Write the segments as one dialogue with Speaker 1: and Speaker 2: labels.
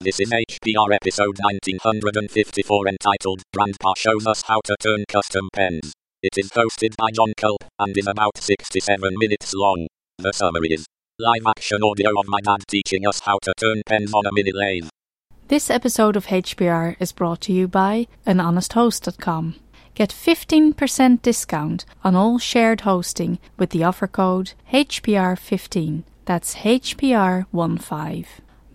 Speaker 1: This is HPR episode 1954 entitled Grandpa Shows Us How to Turn Custom Pens. It is hosted by John Kulp and is about 67 minutes long. The summary is live action audio of my dad teaching us how to turn pens on a mini lathe.
Speaker 2: This episode of HPR is brought to you by anhonesthost.com. Get 15% discount on all shared hosting with the offer code HPR15. That's HPR15.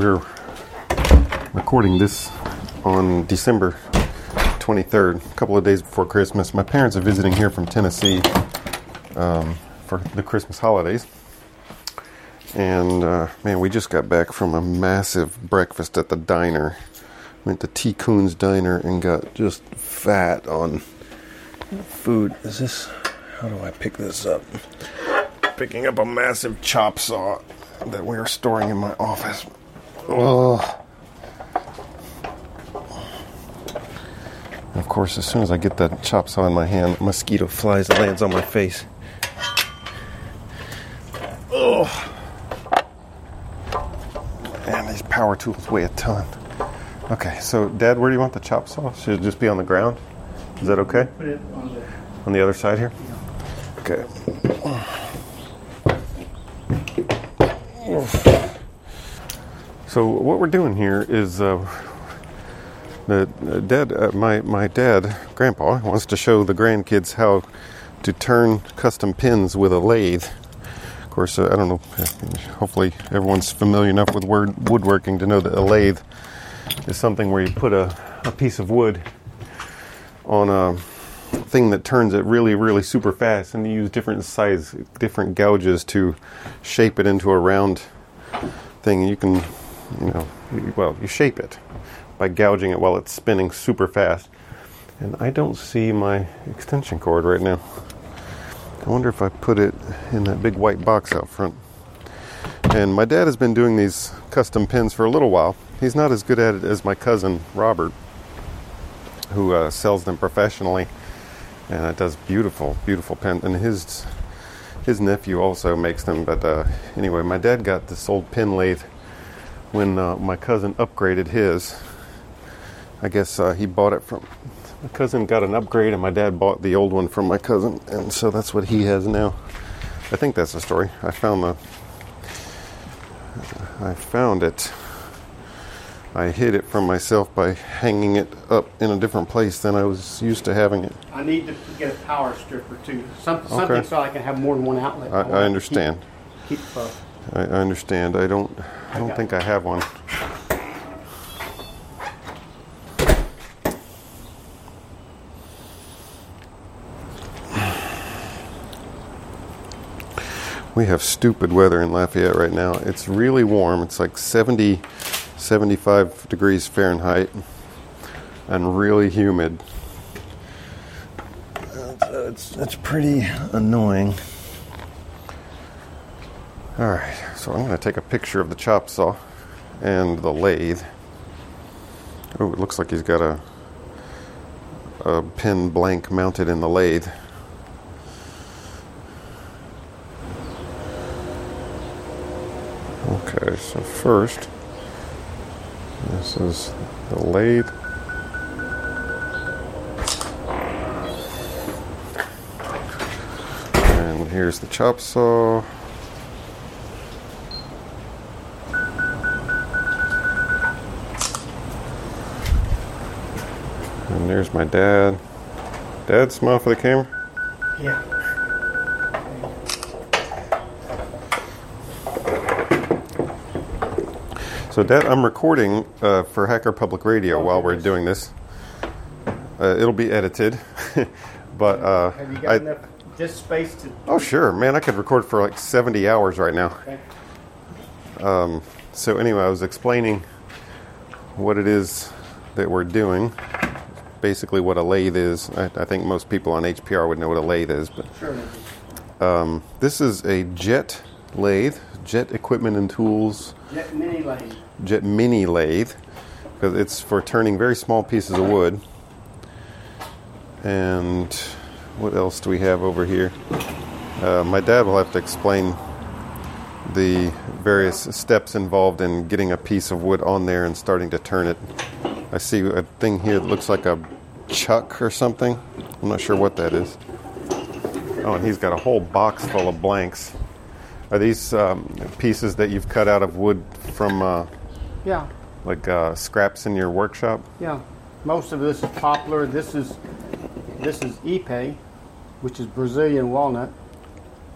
Speaker 3: we're recording this on December 23rd, a couple of days before Christmas. My parents are visiting here from Tennessee um, for the Christmas holidays. And uh, man, we just got back from a massive breakfast at the diner. Went to T. Coon's Diner and got just fat on food. Is this. How do I pick this up? Picking up a massive chop saw that we are storing in my office. Of course, as soon as I get that chop saw in my hand, a mosquito flies and lands on my face. Ugh. And these power tools weigh a ton. Okay, so Dad, where do you want the chop saw? Should it just be on the ground? Is that okay?
Speaker 4: Put it on the
Speaker 3: On the other side here? Okay. So what we're doing here is uh, the dad, uh, my my dad, Grandpa wants to show the grandkids how to turn custom pins with a lathe. Of course, uh, I don't know. Hopefully, everyone's familiar enough with word, woodworking to know that a lathe is something where you put a, a piece of wood on a thing that turns it really, really super fast, and you use different size, different gouges to shape it into a round thing. You can, you know, well, you shape it by gouging it while it's spinning super fast. And I don't see my extension cord right now. I wonder if I put it in that big white box out front. And my dad has been doing these custom pins for a little while. He's not as good at it as my cousin Robert, who uh, sells them professionally and it does beautiful, beautiful pins. And his his nephew also makes them. But uh, anyway, my dad got this old pin lathe when uh, my cousin upgraded his. I guess uh, he bought it from my cousin. Got an upgrade, and my dad bought the old one from my cousin, and so that's what he has now. I think that's the story. I found the. I found it. I hid it from myself by hanging it up in a different place than I was used to having it.
Speaker 4: I need to get a power stripper too. Some, something
Speaker 3: Okay.
Speaker 4: so I can have more than one outlet.
Speaker 3: I,
Speaker 4: wanna
Speaker 3: I understand.
Speaker 4: Keep, keep uh,
Speaker 3: I, I understand. I don't. I don't
Speaker 4: got
Speaker 3: think I have one. We have stupid weather in Lafayette right now. It's really warm. It's like 70, 75 degrees Fahrenheit and really humid. It's, it's pretty annoying. All right, so I'm going to take a picture of the chop saw and the lathe. Oh, it looks like he's got a a pin blank mounted in the lathe. Okay, so first, this is the lathe. And here's the chop saw. There's my dad. Dad, smile for the camera.
Speaker 4: yeah.
Speaker 3: So Dad, I'm recording uh, for Hacker Public Radio while we're doing this. Uh, it'll be edited, but uh,
Speaker 4: Have you
Speaker 3: I,
Speaker 4: got enough disk space to?
Speaker 3: oh sure, man, I could record for like 70 hours right now.
Speaker 4: Okay.
Speaker 3: So anyway, I was explaining what it is that we're doing. Basically, what a lathe is. I, I think most people on HPR would know what a lathe is, but
Speaker 4: Sure.
Speaker 3: this is a jet lathe, jet equipment and tools,
Speaker 4: Jet mini lathe.
Speaker 3: jet mini lathe, because it's for turning very small pieces of wood. And what else do we have over here? Uh, my dad will have to explain the various steps involved in getting a piece of wood on there and starting to turn it. I see a thing here that looks like a chuck or something. I'm not sure what that is. Oh, and he's got a whole box full of blanks. Are these um, pieces that you've cut out of wood from uh,
Speaker 4: Yeah,
Speaker 3: like uh, scraps in your workshop?
Speaker 4: yeah. Most of this is poplar. This is this is ipe, which is Brazilian walnut.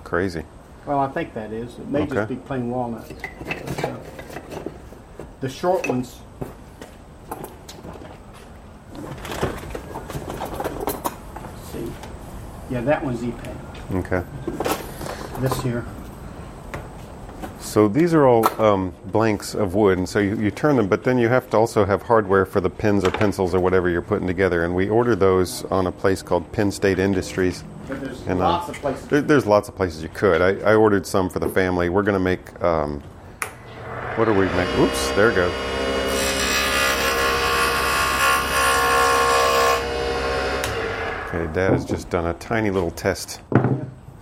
Speaker 3: Crazy.
Speaker 4: Well, I think that is. It may
Speaker 3: Okay.
Speaker 4: just be plain walnut. But, uh, the short ones. Let's see. Yeah, that one's ipe.
Speaker 3: Okay.
Speaker 4: This here.
Speaker 3: So these are all um, blanks of wood, and so you, you turn them, but then you have to also have hardware for the pens or pencils or whatever you're putting together. And we order those on a place called Penn State Industries.
Speaker 4: But there's
Speaker 3: And, uh,
Speaker 4: lots of places.
Speaker 3: There, there's lots of places you could. I, I ordered some for the family. We're going to make. Um, what are we making? Oops, there it goes. Okay, Dad has just done a tiny little test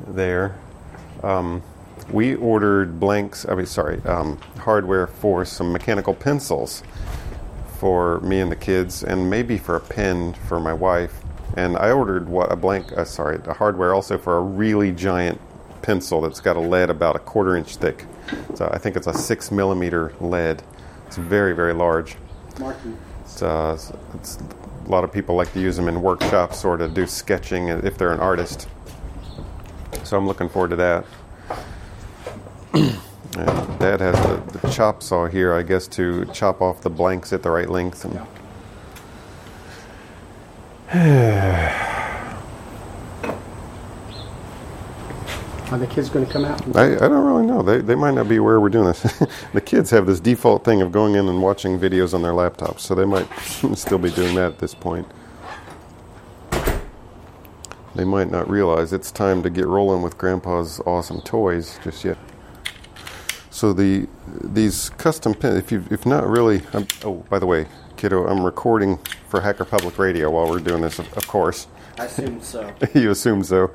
Speaker 3: there. Um, we ordered blanks, I mean, sorry, um, hardware for some mechanical pencils for me and the kids, and maybe for a pen for my wife. And I ordered what a blank, uh, sorry, the hardware also for a really giant pencil that's got a lead about a quarter inch thick. So I think it's a six millimeter lead. It's very, very large.
Speaker 4: Marking.
Speaker 3: It's, uh, it's, a lot of people like to use them in workshops or to do sketching if they're an artist. So I'm looking forward to that. and Dad has the, the chop saw here, I guess, to chop off the blanks at the right length. And
Speaker 4: Are the kids going to come out?
Speaker 3: I, I don't really know. They, they might not be aware we're doing this. the kids have this default thing of going in and watching videos on their laptops, so they might still be doing that at this point. They might not realize it's time to get rolling with Grandpa's awesome toys just yet. So the these custom pins, if you if not really, I'm, oh by the way, kiddo, I'm recording for Hacker Public Radio while we're doing this, of, of course.
Speaker 4: I assume so.
Speaker 3: you assume so.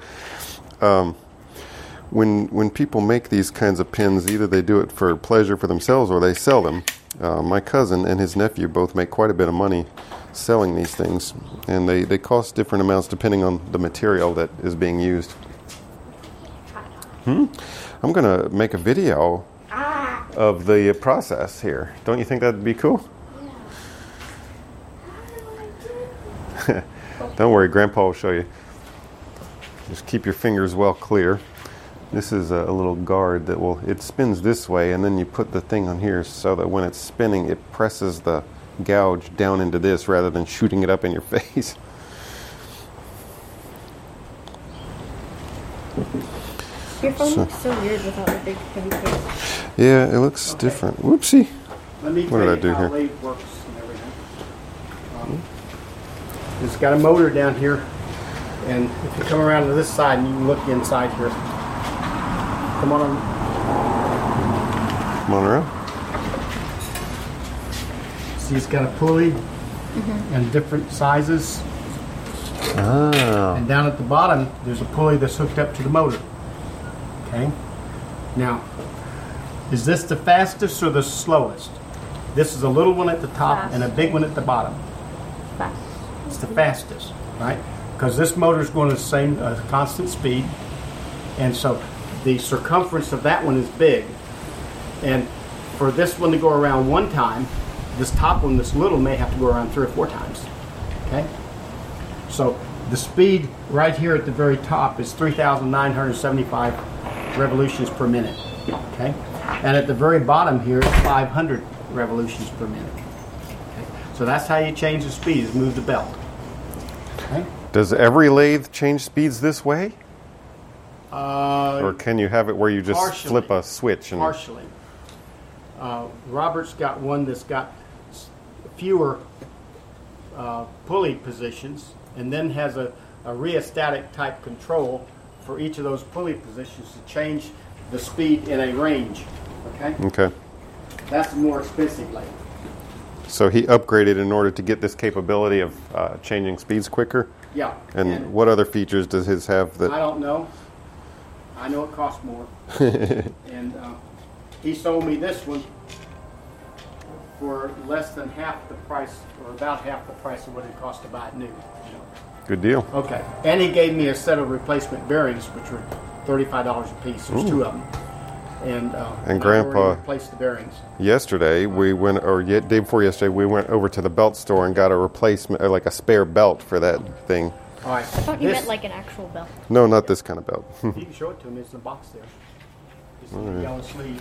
Speaker 3: Um, when when people make these kinds of pins, either they do it for pleasure for themselves or they sell them. Uh, my cousin and his nephew both make quite a bit of money selling these things, and they, they cost different amounts depending on the material that is being used. Hmm? I'm gonna make a video of the process here. Don't you think that'd be cool? Don't worry, Grandpa will show you. Just keep your fingers well clear. This is a, a little guard that will, it spins this way, and then you put the thing on here so that when it's spinning, it presses the gouge down into this rather than shooting it up in your face.
Speaker 5: Your phone looks so weird without the big heavy case.
Speaker 3: Yeah, it looks different. Whoopsie.
Speaker 4: Let me
Speaker 3: What did I do here?
Speaker 4: lathe works and everything. Um, it's got a motor down here, and if you come around to this side and you can look inside here. Come on,
Speaker 3: Come on around.
Speaker 4: see it's got a pulley and different sizes.
Speaker 3: Ah.
Speaker 4: And down at the bottom, there's a pulley that's hooked up to the motor. Okay? Now, is this the fastest or the slowest? This is a little one at the top and a big one at the bottom.
Speaker 5: Fast.
Speaker 4: It's the fastest, right? Because this motor is going at the same uh, constant speed, and so the circumference of that one is big. And for this one to go around one time, this top one, this little, may have to go around three or four times. Okay? So the speed right here at the very top is 3,975 revolutions per minute. Okay? And at the very bottom here, it's 500 revolutions per minute. Okay? So that's how you change the speed, is move the belt. Okay?
Speaker 3: Does every lathe change speeds this way?
Speaker 4: Uh,
Speaker 3: Or can you have it where you just
Speaker 4: Partially.
Speaker 3: flip a switch and
Speaker 4: partially. Uh, Robert's got one that's got fewer uh, pulley positions and then has a, a rheostatic type control for each of those pulley positions to change the speed in a range. Okay?
Speaker 3: Okay.
Speaker 4: That's more expensive lathe.
Speaker 3: So he upgraded in order to get this capability of uh, changing speeds quicker.
Speaker 4: Yeah.
Speaker 3: And what other features does his have that?
Speaker 4: I don't know. I know it costs more. and uh, he sold me this one for less than half the price, or about half the price of what it cost to buy it new. you know.
Speaker 3: Good deal.
Speaker 4: Okay. And he gave me a set of replacement bearings, which were thirty-five dollars a piece. There's two of them. And uh,
Speaker 3: And Grandpa-
Speaker 4: replaced the bearings.
Speaker 3: Yesterday we went, or yet day before yesterday we went over to the belt store and got a replacement, like a spare belt for that thing.
Speaker 4: All right.
Speaker 5: I thought you
Speaker 4: This-
Speaker 5: meant like an actual belt.
Speaker 3: No, not this kind of belt.
Speaker 4: You can show it to him. It's in the box there. It's in the yellow sleeve.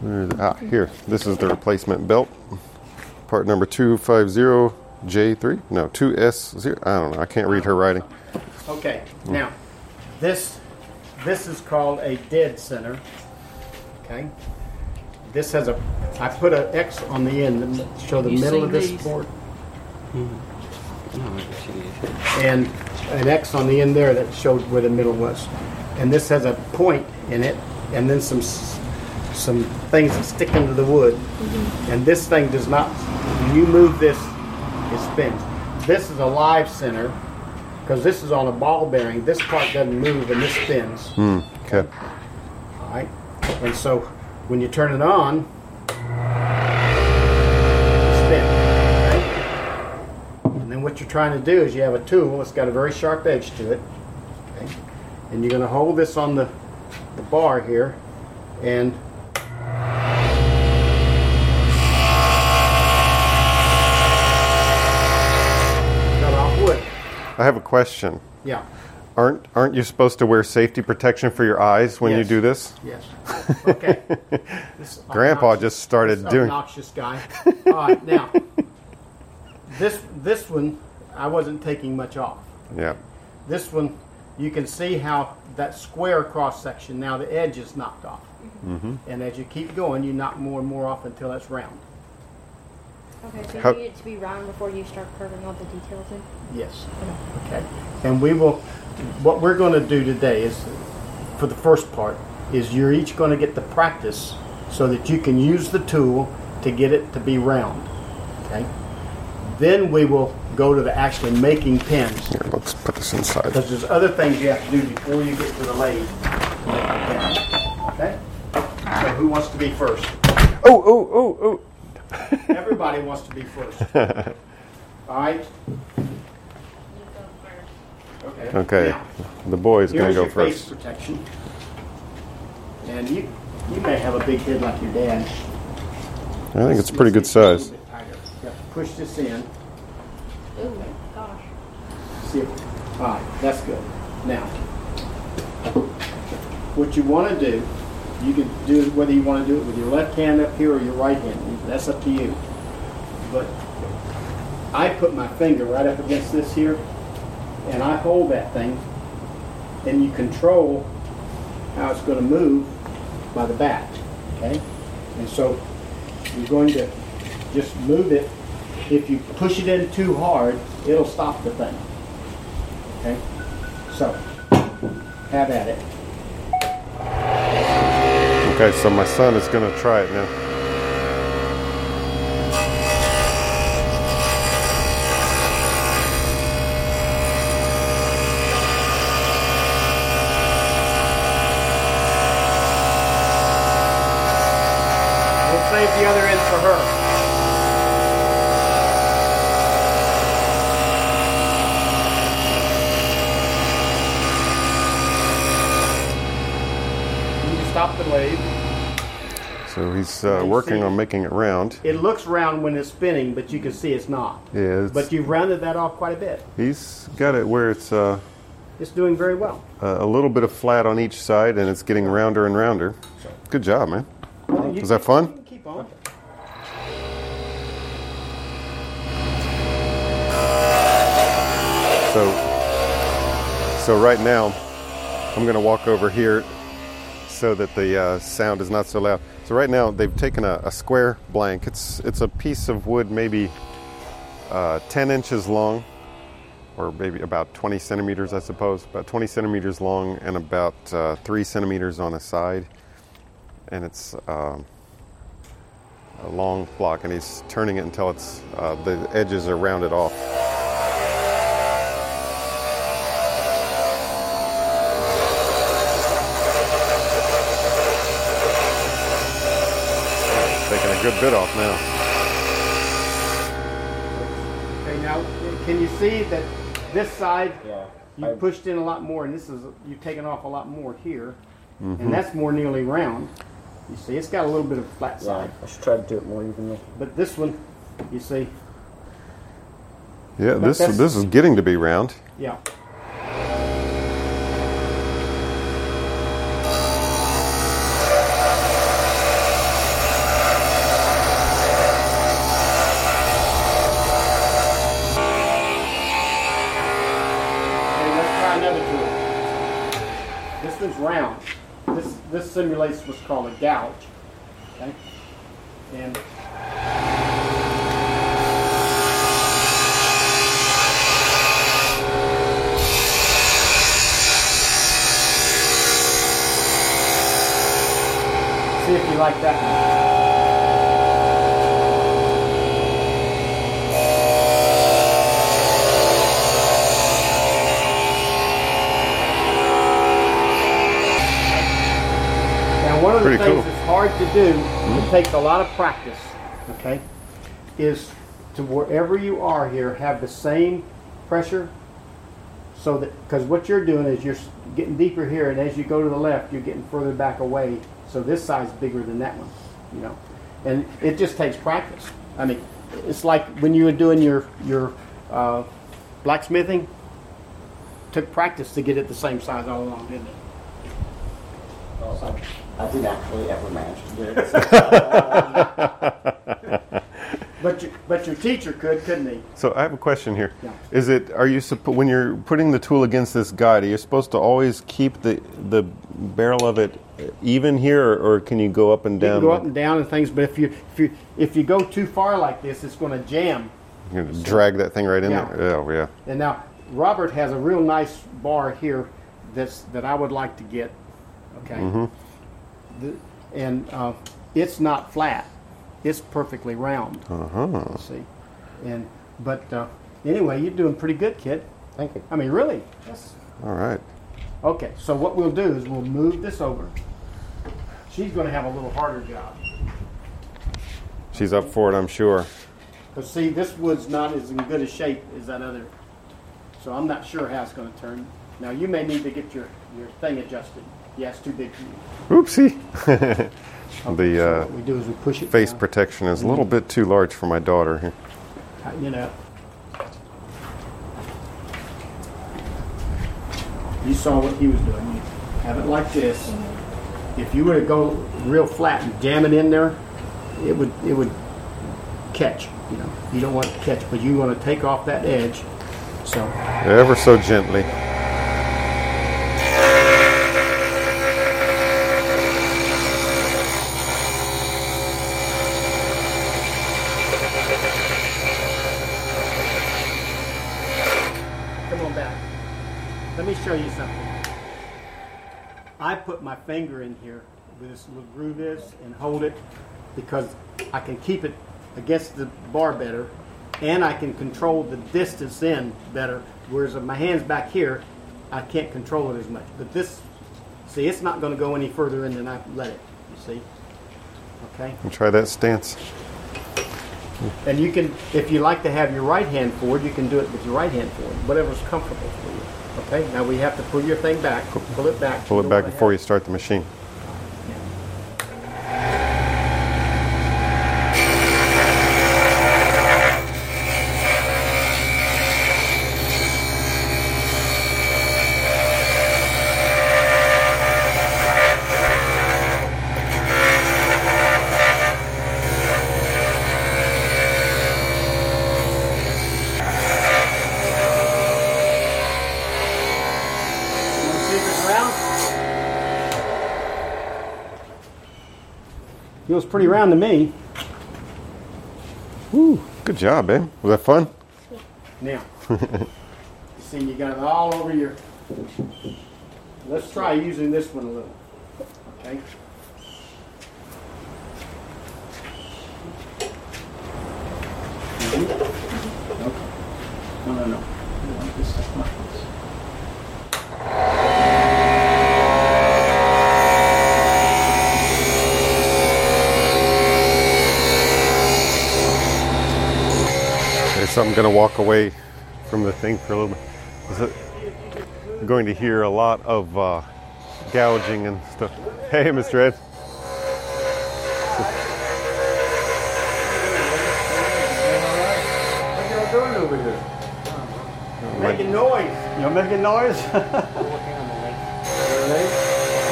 Speaker 3: Where is ah, here. This is the replacement belt. Part number 250J3? No, 2S0. I don't know. I can't read her writing.
Speaker 4: Okay, now this this is called a dead center. Okay, this has a I put an X on the end to show the
Speaker 6: You
Speaker 4: middle of this
Speaker 6: these?
Speaker 4: board, and an X on the end there that showed where the middle was. And this has a point in it, and then some some things that stick into the wood. And this thing does not. When you move this, it spins. This is a live center because this is on a ball bearing. This part doesn't move, and this spins.
Speaker 3: Hmm. Okay.
Speaker 4: All right, and so when you turn it on, spin. Okay? And then what you're trying to do is you have a tool. It's got a very sharp edge to it, okay? and you're going to hold this on the the bar here, and cut off wood.
Speaker 3: I have a question.
Speaker 4: Yeah.
Speaker 3: Aren't aren't you supposed to wear safety protection for your eyes when you do this?
Speaker 4: Yes. Okay. This
Speaker 3: Grandpa just started doing.
Speaker 4: obnoxious guy. All right, now this this one I wasn't taking much off.
Speaker 3: Yeah.
Speaker 4: This one you can see how that square cross section now the edge is knocked off,
Speaker 3: Mm-hmm.
Speaker 4: and as you keep going, you knock more and more off until it's round.
Speaker 5: Okay, so
Speaker 3: How-
Speaker 5: you need it to be round before you start carving all the details in.
Speaker 4: Yes. Okay. And we will. What we're going to do today is, for the first part, is you're each going to get the practice so that you can use the tool to get it to be round. Okay. Then we will go to the actually making pins
Speaker 3: Here, let's put this inside.
Speaker 4: because there's other things you have to do before you get to the lathe to make a pin. Okay. So who wants to be first?
Speaker 3: Oh, oh, oh, oh.
Speaker 4: Everybody wants to be first. All right. Okay.
Speaker 3: Okay.
Speaker 4: Now,
Speaker 3: The boy's going to go
Speaker 4: your face
Speaker 3: first.
Speaker 4: protection. And you you may have a big head like your dad.
Speaker 3: I think it's a pretty good size.
Speaker 4: Push this in.
Speaker 5: Ooh, gosh.
Speaker 4: See if, all right, that's good. Now, what you want to do, you can do whether you want to do it with your left hand up here or your right hand. That's up to you. But I put my finger right up against this here, and I hold that thing, and you control how it's going to move by the back. Okay, and so you're going to just move it. If you push it in too hard, it'll stop the thing. Okay, so have at it.
Speaker 3: Okay, so my son is going to try it now. He's uh, working on making it round.
Speaker 4: It looks round when it's spinning, but you can see it's not.
Speaker 3: Yeah. It's,
Speaker 4: but you've rounded that off quite a bit.
Speaker 3: He's got it where it's. Uh,
Speaker 4: it's doing very well.
Speaker 3: Uh, a little bit of flat on each side, and it's getting rounder and rounder. Good job, man.
Speaker 4: You
Speaker 3: Was that fun?
Speaker 4: Keep on.
Speaker 3: So, so right now, I'm going to walk over here so that the uh, sound is not so loud. So right now, they've taken a, a square blank. It's it's a piece of wood, maybe uh, 10 inches long, or maybe about 20 centimeters, I suppose. About 20 centimeters long and about uh, three centimeters on a side, and it's. Um, a long block, and he's turning it until it's uh, the edges are rounded off. Good bit off now.
Speaker 4: Okay, now can you see that this side
Speaker 6: Yeah.
Speaker 4: you
Speaker 6: I-
Speaker 4: pushed in a lot more, and this is you've taken off a lot more here,
Speaker 3: Mm-hmm.
Speaker 4: and that's more nearly round. You see, it's got a little bit of flat
Speaker 6: Yeah.
Speaker 4: side,
Speaker 6: I should try to do it more evenly.
Speaker 4: but this one, you see,
Speaker 3: Yeah, this
Speaker 4: that's-
Speaker 3: this is getting to be round.
Speaker 4: yeah. Okay, let's try another tool. This one's round. This simulates what's called a gouge. Okay, and see if you like that one of the
Speaker 3: Pretty
Speaker 4: things
Speaker 3: cool.
Speaker 4: that's hard to do, it takes a lot of practice, okay, is to wherever you are here, have the same pressure so that, because what you're doing is you're getting deeper here, and as you go to the left, you're getting further back away. So this side's bigger than that one, you know, and it just takes practice. I mean, it's like when you were doing your your uh, blacksmithing. Took practice to get it the same size all along, didn't it?
Speaker 6: Also, I didn't actually ever manage to do it.
Speaker 4: But your, but your teacher could, couldn't he?
Speaker 3: So I have a question here.
Speaker 4: Yeah.
Speaker 3: Is it are you when you're putting the tool against this guide? Are you supposed to always keep the the barrel of it even here, or, or can you go up and
Speaker 4: You
Speaker 3: down?
Speaker 4: can go up and down and things, but if you if you if you go too far like this, it's going to jam.
Speaker 3: You're gonna drag that thing right in
Speaker 4: Yeah.
Speaker 3: there. Oh yeah.
Speaker 4: And now Robert has a real nice bar here that's that I would like to get. Okay.
Speaker 3: Mm-hmm.
Speaker 4: The- and uh, it's not flat; it's perfectly round.
Speaker 3: Uh huh.
Speaker 4: See, and but uh, anyway, you're doing pretty good, kid.
Speaker 6: Thank you.
Speaker 4: I mean, really. Yes.
Speaker 3: All right.
Speaker 4: Okay, so what we'll do is we'll move this over. She's going to have a little harder job.
Speaker 3: She's up for it, I'm sure.
Speaker 4: But see, this wood's not as in good a shape as that other. So I'm not sure how it's going to turn. Now you may need to get your, your thing adjusted. Yeah, it's too big for you.
Speaker 3: Oopsie.
Speaker 4: So
Speaker 3: the uh,
Speaker 4: what we do is we push it
Speaker 3: face
Speaker 4: down,
Speaker 3: protection is a little mm-hmm. bit too large for my daughter here.
Speaker 4: tighten it up. You saw what he was doing. You have it like this. Mm-hmm. If you were to go real flat and jam it in there, it would it would catch. You know, you don't want it to catch, but you want to take off that edge. So
Speaker 3: Ever so gently.
Speaker 4: Come on back. Let me show you something. I put my finger in here where this little groove is and hold it because I can keep it against the bar better and I can control the distance in better. Whereas if my hand's back here, I can't control it as much. But this, see, it's not going to go any further in than I let it. You see? Okay?
Speaker 3: And try that stance.
Speaker 4: And you can, if you like to have your right hand forward, you can do it with your right hand forward, whatever's comfortable for you. Okay, now we have to pull your thing back, pull it back.
Speaker 3: Pull it back before you start the machine.
Speaker 4: Feels pretty round to me.
Speaker 3: Woo, good job, man. Was that fun?
Speaker 4: Now, see, you got it all over your. Let's try using this one a little. Okay. Okay. No, no, no. You want this stuff like this.
Speaker 3: Okay, so I'm going to walk away from the thing for a little bit. I'm going to hear a lot of uh, gouging and stuff. Hey, Mr. Ed.
Speaker 4: What are y'all doing over here? Making noise. You're making noise?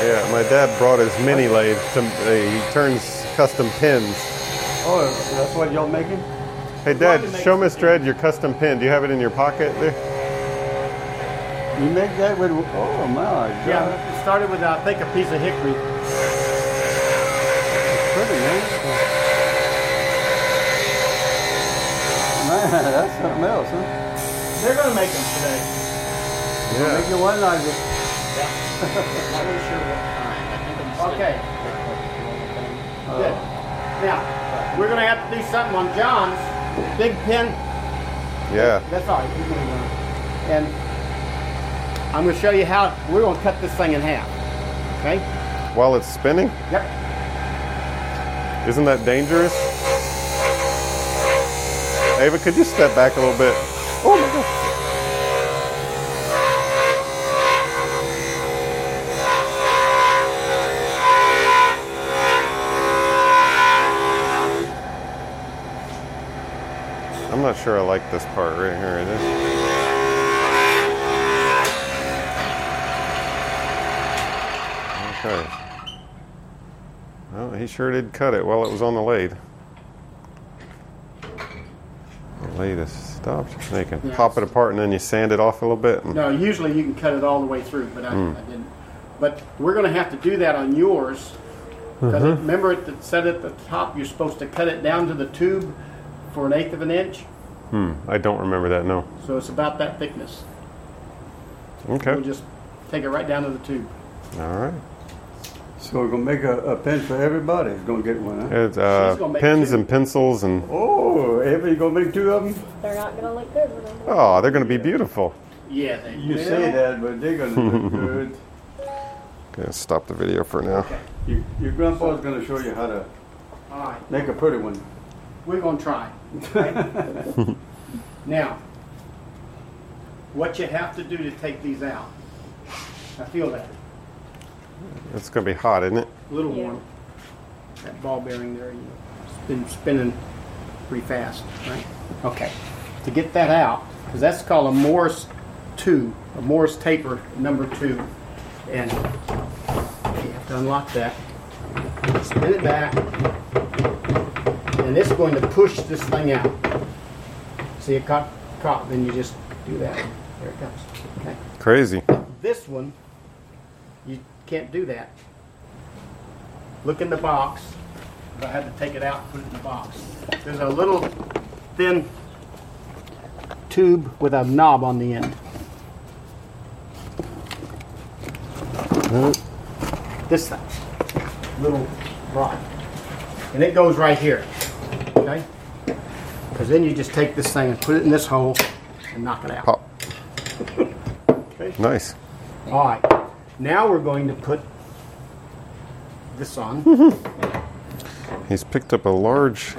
Speaker 3: Yeah, my dad brought his mini lathe. To, uh, he turns custom pins.
Speaker 4: oh, that's what y'all making?
Speaker 3: Hey, Dad, show Mr. Ed your custom pin. Do you have it in your pocket there?
Speaker 7: You make that with, oh my God.
Speaker 4: Yeah, it started with, I think, a piece of hickory.
Speaker 7: Pretty, man. Man, that's something else, huh?
Speaker 4: They're gonna make them today. Yeah.
Speaker 7: Make you one like it.
Speaker 4: Okay, uh, good. Now, we're gonna have to do something on John's big pin.
Speaker 3: Yeah.
Speaker 4: That's all right. And I'm gonna show you how, we're gonna cut this thing in half. Okay?
Speaker 3: While it's spinning?
Speaker 4: Yep.
Speaker 3: Isn't that dangerous? Ava, could you step back a little bit? Oh my God. Not sure I like this part right here. It is. Okay. Well, he sure did cut it while it was on the lathe. The lathe is stopped. Now you can pop it apart and then you sand it off a little bit.
Speaker 4: No, usually you can cut it all the way through, but I, hmm. I didn't. But we're gonna have to do that on yours. 'Cause it- mm-hmm. remember it said at the top, you're supposed to cut it down to the tube for an eighth of an inch?
Speaker 3: Hmm, I don't remember that, no.
Speaker 4: So it's about that thickness.
Speaker 3: Okay.
Speaker 4: We'll just take it right down to the tube.
Speaker 3: All right.
Speaker 7: So we're gonna make a, a pen for everybody. Who's gonna get one, huh?
Speaker 3: It's, uh,
Speaker 4: She's gonna make
Speaker 3: pens
Speaker 4: two.
Speaker 3: and pencils and
Speaker 7: Oh, everybody gonna make two of them?
Speaker 5: They're not gonna look good when I'm
Speaker 3: oh, they're going to be beautiful.
Speaker 4: Yeah, they
Speaker 7: You
Speaker 4: will.
Speaker 7: say that, but they're gonna look good.
Speaker 3: Gonna stop the video for now.
Speaker 7: Your, your grandpa's gonna show you how to
Speaker 4: All right,
Speaker 7: make a pretty one.
Speaker 4: We're gonna try. okay? now, what you have to do to take these out. I feel that.
Speaker 3: It's going to be hot, isn't it?
Speaker 4: A little
Speaker 5: Yeah.
Speaker 4: warm. That ball bearing there, you know, it's been spinning pretty fast, right? Okay. To get that out, because that's called a Morse two, a Morse taper number two, and you have to unlock that, spin it back, and it's going to push this thing out. See it caught, caught, then you just do that. There it goes. Okay.
Speaker 3: Crazy.
Speaker 4: This one, you can't do that. Look in the box. I had to take it out and put it in the box. There's a little thin tube with a knob on the end. This thing, little rod, and it goes right here. Okay, because then you just take this thing and put it in this hole and knock it out.
Speaker 3: Pop.
Speaker 4: Okay.
Speaker 3: Nice.
Speaker 4: All right. Now we're going to put this on.
Speaker 3: He's picked up a large,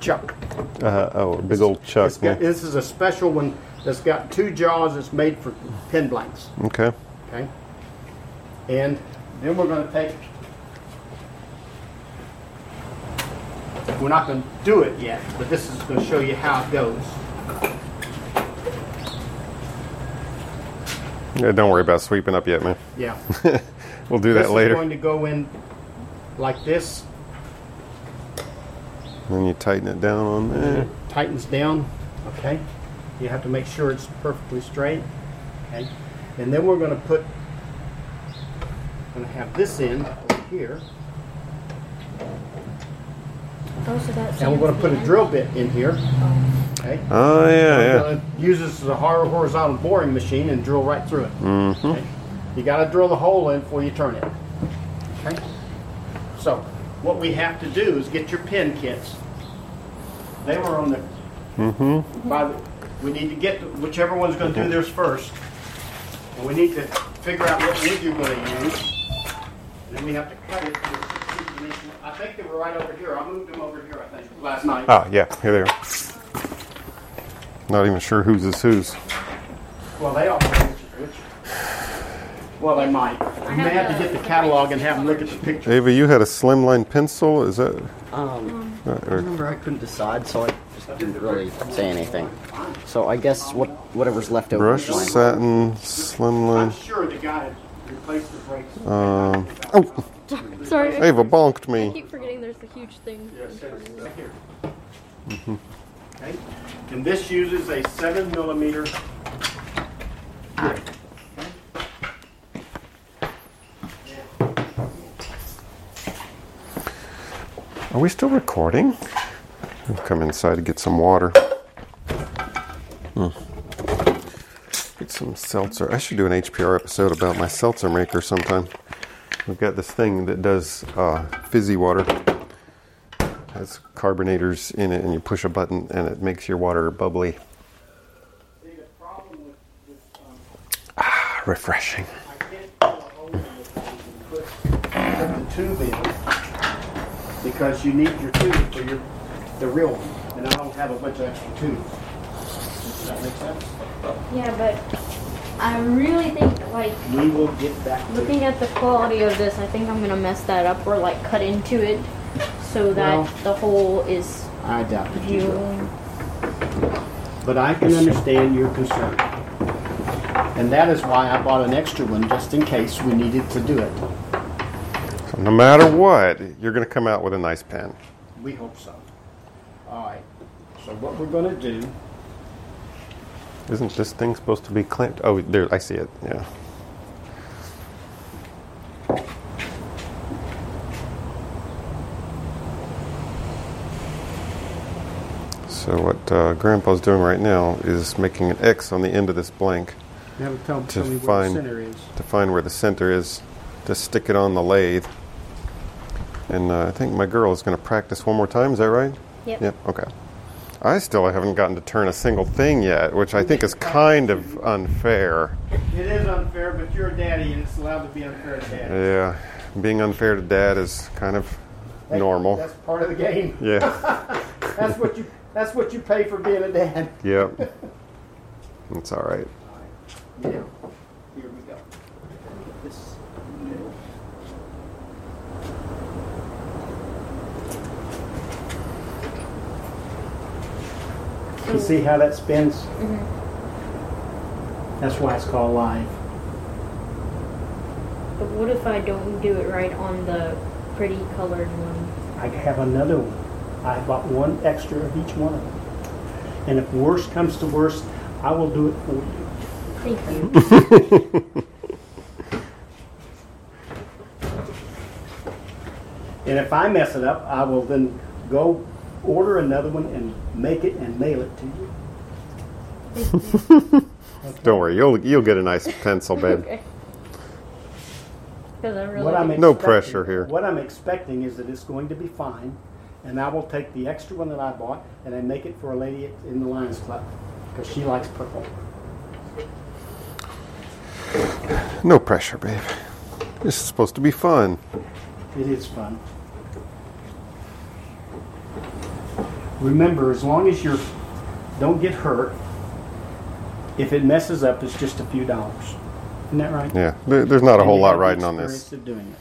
Speaker 4: Chuck.
Speaker 3: uh, oh, a big old chuck.
Speaker 4: Got- this is a special one that's got two jaws. It's made for pen blanks.
Speaker 3: Okay.
Speaker 4: Okay. And then we're going to take. We're not going to do it yet, but this is going to show you how it goes.
Speaker 3: Yeah, don't worry about sweeping up yet, man.
Speaker 4: Yeah.
Speaker 3: We'll do
Speaker 4: this
Speaker 3: that later.
Speaker 4: is going to go in like this.
Speaker 3: Then you tighten it down on there.
Speaker 4: tightens down, okay? You have to make sure it's perfectly straight, okay? And then we're gonna put, gonna have this end over here.
Speaker 5: Oh, so that's
Speaker 4: And we're going to put a drill bit in here. Okay.
Speaker 3: Oh yeah,
Speaker 4: We're
Speaker 3: yeah.
Speaker 4: gonna use this as a hor- horizontal boring machine and drill right through it.
Speaker 3: Mm-hmm.
Speaker 4: Okay? You got to drill the hole in before you turn it. Okay. So what we have to do is get your pin kits. They were on the.
Speaker 3: Mm-hmm.
Speaker 4: By the we need to get whichever one's going to do theirs first, and we need to figure out what wood you're going to use. And then we have to cut it. to a 16 inch. I think they were right over here. I moved them over here. I think last night.
Speaker 3: Ah, yeah. Here they are. Not even sure whose is whose.
Speaker 4: Well, they all know which which. Well, they might. You may have to get the catalog and have them look at the picture.
Speaker 3: Ava, you had a slimline pencil. Is that?
Speaker 6: Um,
Speaker 3: Uh,
Speaker 6: I remember I couldn't decide, so I just didn't really say anything. So I guess what whatever's left over
Speaker 3: brush,
Speaker 6: is fine.
Speaker 3: satin,
Speaker 4: I'm
Speaker 3: slimline.
Speaker 4: sure the guy replaced the brakes.
Speaker 3: Um, oh,
Speaker 5: Sorry.
Speaker 3: Ava bonked
Speaker 5: I
Speaker 3: me.
Speaker 5: keep forgetting there's the huge thing.
Speaker 4: Yes, Right here. Okay, and this uses a seven millimeter.
Speaker 3: Are we still recording? I'll come inside to get some water. Hmm. Get some seltzer. I should do an HPR episode about my seltzer maker sometime. We've got this thing that does uh, fizzy water. It Has carbonators in it, and you push a button, and it makes your water bubbly.
Speaker 4: See, the problem with, with um,
Speaker 3: Ah, refreshing.
Speaker 4: I can't drill a hole in this thing and put, put the tube in because you need your tube for your the real one, and I don't have a bunch of extra tubes. Does that make sense?
Speaker 5: Yeah, but I really think like
Speaker 4: We will get back to
Speaker 5: looking at the quality of this, I think I'm gonna mess that up or like cut into it so that
Speaker 4: Well-
Speaker 5: the hole is
Speaker 4: I doubt that you will. But I can understand your concern. And that is why I bought an extra one just in case we needed to do it.
Speaker 3: So no matter what, you're going to come out with a nice pen.
Speaker 4: We hope so. All right. So what we're going to do,
Speaker 3: Isn't this thing supposed to be clamped? Oh, there, I see it. Yeah. So what uh, Grandpa's doing right now is making an X on the end of this blank
Speaker 4: you have to tell,
Speaker 3: To
Speaker 4: tell me where
Speaker 3: find-
Speaker 4: the center is.
Speaker 3: to find where the center is, to stick it on the lathe. And uh, I think my girl is going to practice one more time. Is that right?
Speaker 5: Yep.
Speaker 3: Yep. Okay. I still haven't gotten to turn a single thing yet, which I think is kind of unfair.
Speaker 4: It is unfair, but you're a daddy and it's allowed to be unfair to daddy.
Speaker 3: Yeah, being unfair to dad is kind of
Speaker 4: That-
Speaker 3: normal.
Speaker 4: That's part of the game.
Speaker 3: Yeah.
Speaker 4: That's what you that's what you pay for being a dad.
Speaker 3: Yep. It's all right.
Speaker 4: Now, here we go. This middle. You see how that spins? Mm-hmm. That's why it's called live.
Speaker 5: But what if I don't do it right on the pretty colored one?
Speaker 4: I have another one. I bought one extra of each one of them. And if worst comes to worst, I will do it for you.
Speaker 5: Thank you.
Speaker 4: And if I mess it up, I will then go order another one and make it and mail it to you.
Speaker 3: Don't worry, you'll you'll get a nice pencil, babe.
Speaker 5: okay. Because I really
Speaker 4: What I'm
Speaker 3: No pressure here.
Speaker 4: What I'm expecting is that it's going to be fine, and I will take the extra one that I bought and I make it for a lady in the Lions Club because she likes purple.
Speaker 3: No pressure, babe. This is supposed to be fun.
Speaker 4: It is fun. Remember, as long as you don't get hurt, if it messes up, it's just a few dollars. Isn't that right?
Speaker 3: Yeah, there, there's not a whole lot riding on this.
Speaker 4: Of doing it.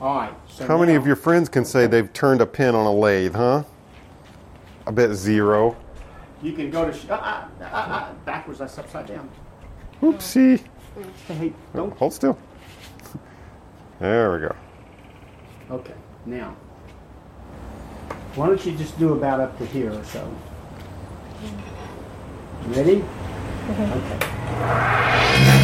Speaker 4: All right. So
Speaker 3: How many of your friends can say they've turned a pin on a lathe, huh? I bet zero.
Speaker 4: You can go to sh- uh, uh, uh, uh, backwards. That's upside down.
Speaker 3: Oopsie.
Speaker 4: Hey, don't.
Speaker 3: Hold still. There we go.
Speaker 4: Okay. Now, why don't you just do about up to here or so? Ready? Okay.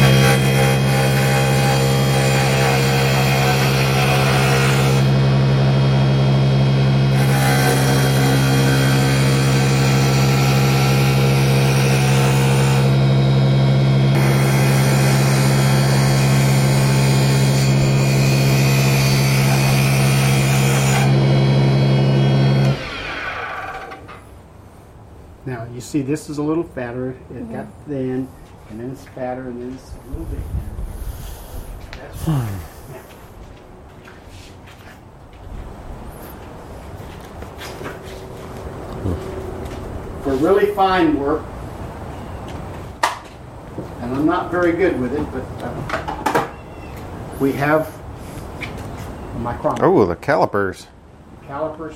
Speaker 4: See this is a little fatter. It got thin, and then it's fatter, and then it's a little bit thinner. That's fine. For really fine work, and I'm not very good with it, but uh, we have a micrometer
Speaker 3: Oh, the calipers.
Speaker 4: calipers,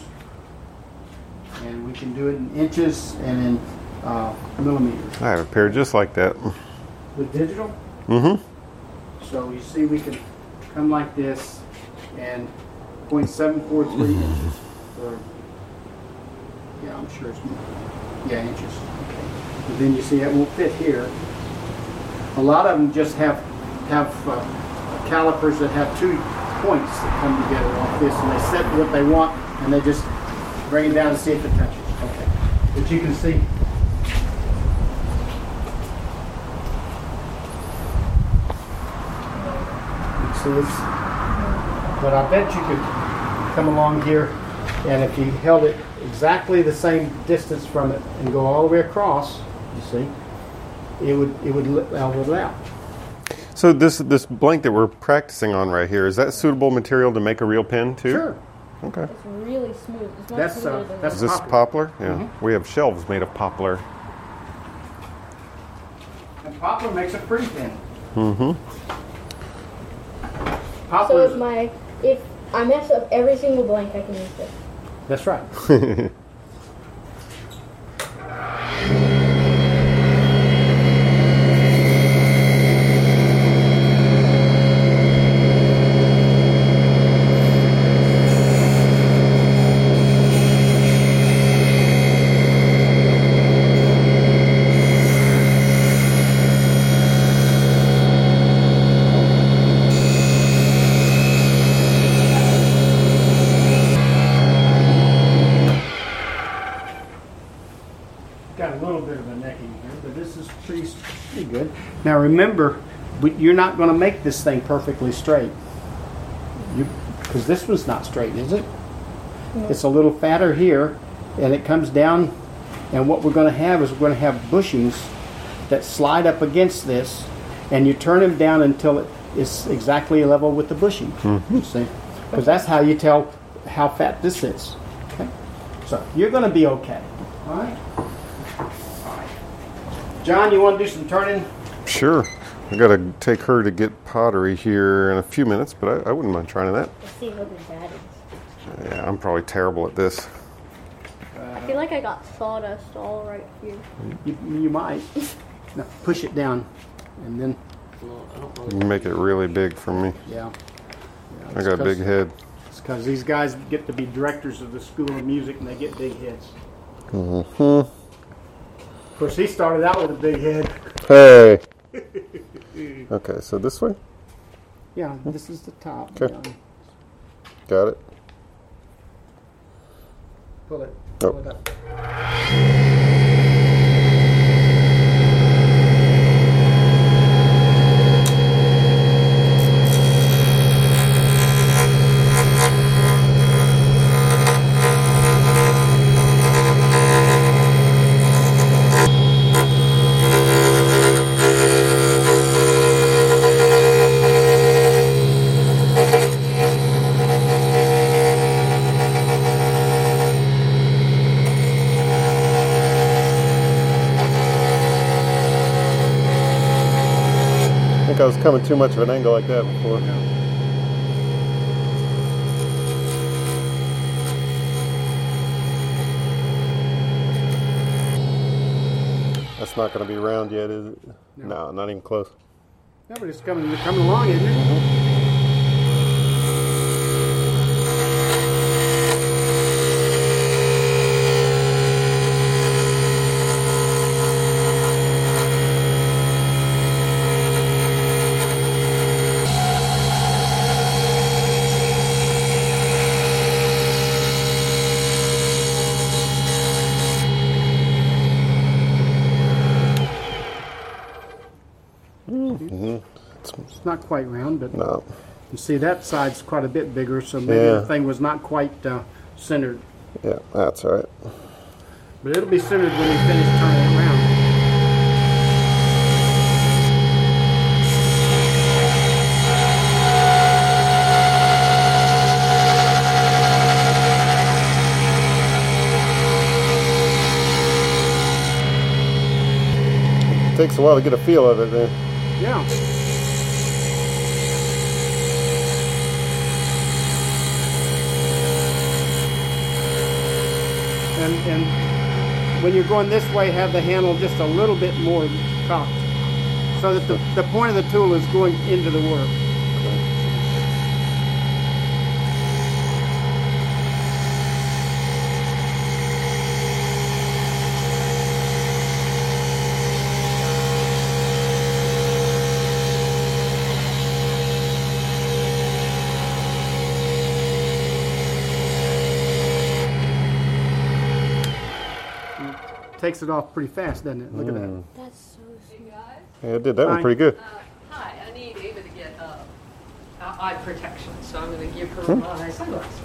Speaker 4: and we can do it in inches and in uh, millimeters.
Speaker 3: I have a pair just like that.
Speaker 4: With digital,
Speaker 3: Mm-hmm.
Speaker 4: so you see we can come like this and 0.743 inches. Or, yeah, I'm sure it's yeah inches. Okay. But then you see it won't fit here. A lot of them just have have uh, calipers that have two points that come together like this, and they set what they want, and they just bring it down and see if it touches. Okay. But you can see. You but I bet you could come along here, and if you held it exactly the same distance from it and go all the way across, you see, it would it would level it out.
Speaker 3: So this this blank that we're practicing on right here is that suitable material to make a real pen too?
Speaker 4: Sure.
Speaker 3: Okay.
Speaker 5: It's really smooth. It's not
Speaker 4: That's, uh, that's
Speaker 3: Is
Speaker 5: this.
Speaker 3: this
Speaker 4: Poplar.
Speaker 3: poplar? Yeah. We have shelves made of poplar.
Speaker 4: And poplar makes a pretty pen.
Speaker 3: Mm-hmm.
Speaker 5: So
Speaker 4: Poplar.
Speaker 5: if my if I mess up every single blank, I can use this.
Speaker 4: that's right. Got a little bit of a necking here, but this is pretty, pretty good. Now remember, you're not going to make this thing perfectly straight. Because this one's not straight, is it? It's a little fatter here, and it comes down. And what we're going to have is we're going to have bushings that slide up against this, and you turn them down until it is exactly level with the bushing. You see, because that's how you tell how fat this is. Okay, so you're going to be okay. All right. John, you want to do some turning?
Speaker 3: Sure. I got to take her to get pottery here in a few minutes, but I, I wouldn't mind trying that.
Speaker 5: Let's see how good that is.
Speaker 3: Yeah, I'm probably terrible at this.
Speaker 5: I feel like I got sawdust all right here.
Speaker 4: You, you might. Now push it down, and then
Speaker 3: You make it really big for me.
Speaker 4: yeah.
Speaker 3: I got a big head.
Speaker 4: It's because these guys get to be directors of the School of Music, and they get big heads.
Speaker 3: Mm-hmm.
Speaker 4: Of course, he started out with a big head.
Speaker 3: Hey. Okay, so this way.
Speaker 4: Yeah, hmm. this is the top.
Speaker 3: Okay.
Speaker 4: John.
Speaker 3: Got it.
Speaker 4: Pull it.
Speaker 3: Oh.
Speaker 4: It up.
Speaker 3: I was coming too much of an angle like that before. That's not going to be round yet, is it? No, not even close.
Speaker 4: Yeah, but it's coming, coming along, isn't it? Mm-hmm. It's not quite round, but
Speaker 3: No.
Speaker 4: you see that side's quite a bit bigger, so maybe
Speaker 3: Yeah.
Speaker 4: the thing was not quite uh, centered.
Speaker 3: Yeah, that's all right.
Speaker 4: But it'll be centered when you finish turning it around.
Speaker 3: takes a while to get a feel of it then.
Speaker 4: Yeah. And, and when you're going this way, have the handle just a little bit more cocked so that the, the point of the tool is going into the work. Takes it off pretty fast, doesn't it? Look at that.
Speaker 5: That's so sweet.
Speaker 3: Yeah, it did that one pretty good.
Speaker 8: Hi, I need Ava to get uh, uh, eye protection, so I'm going to give her my sunglasses.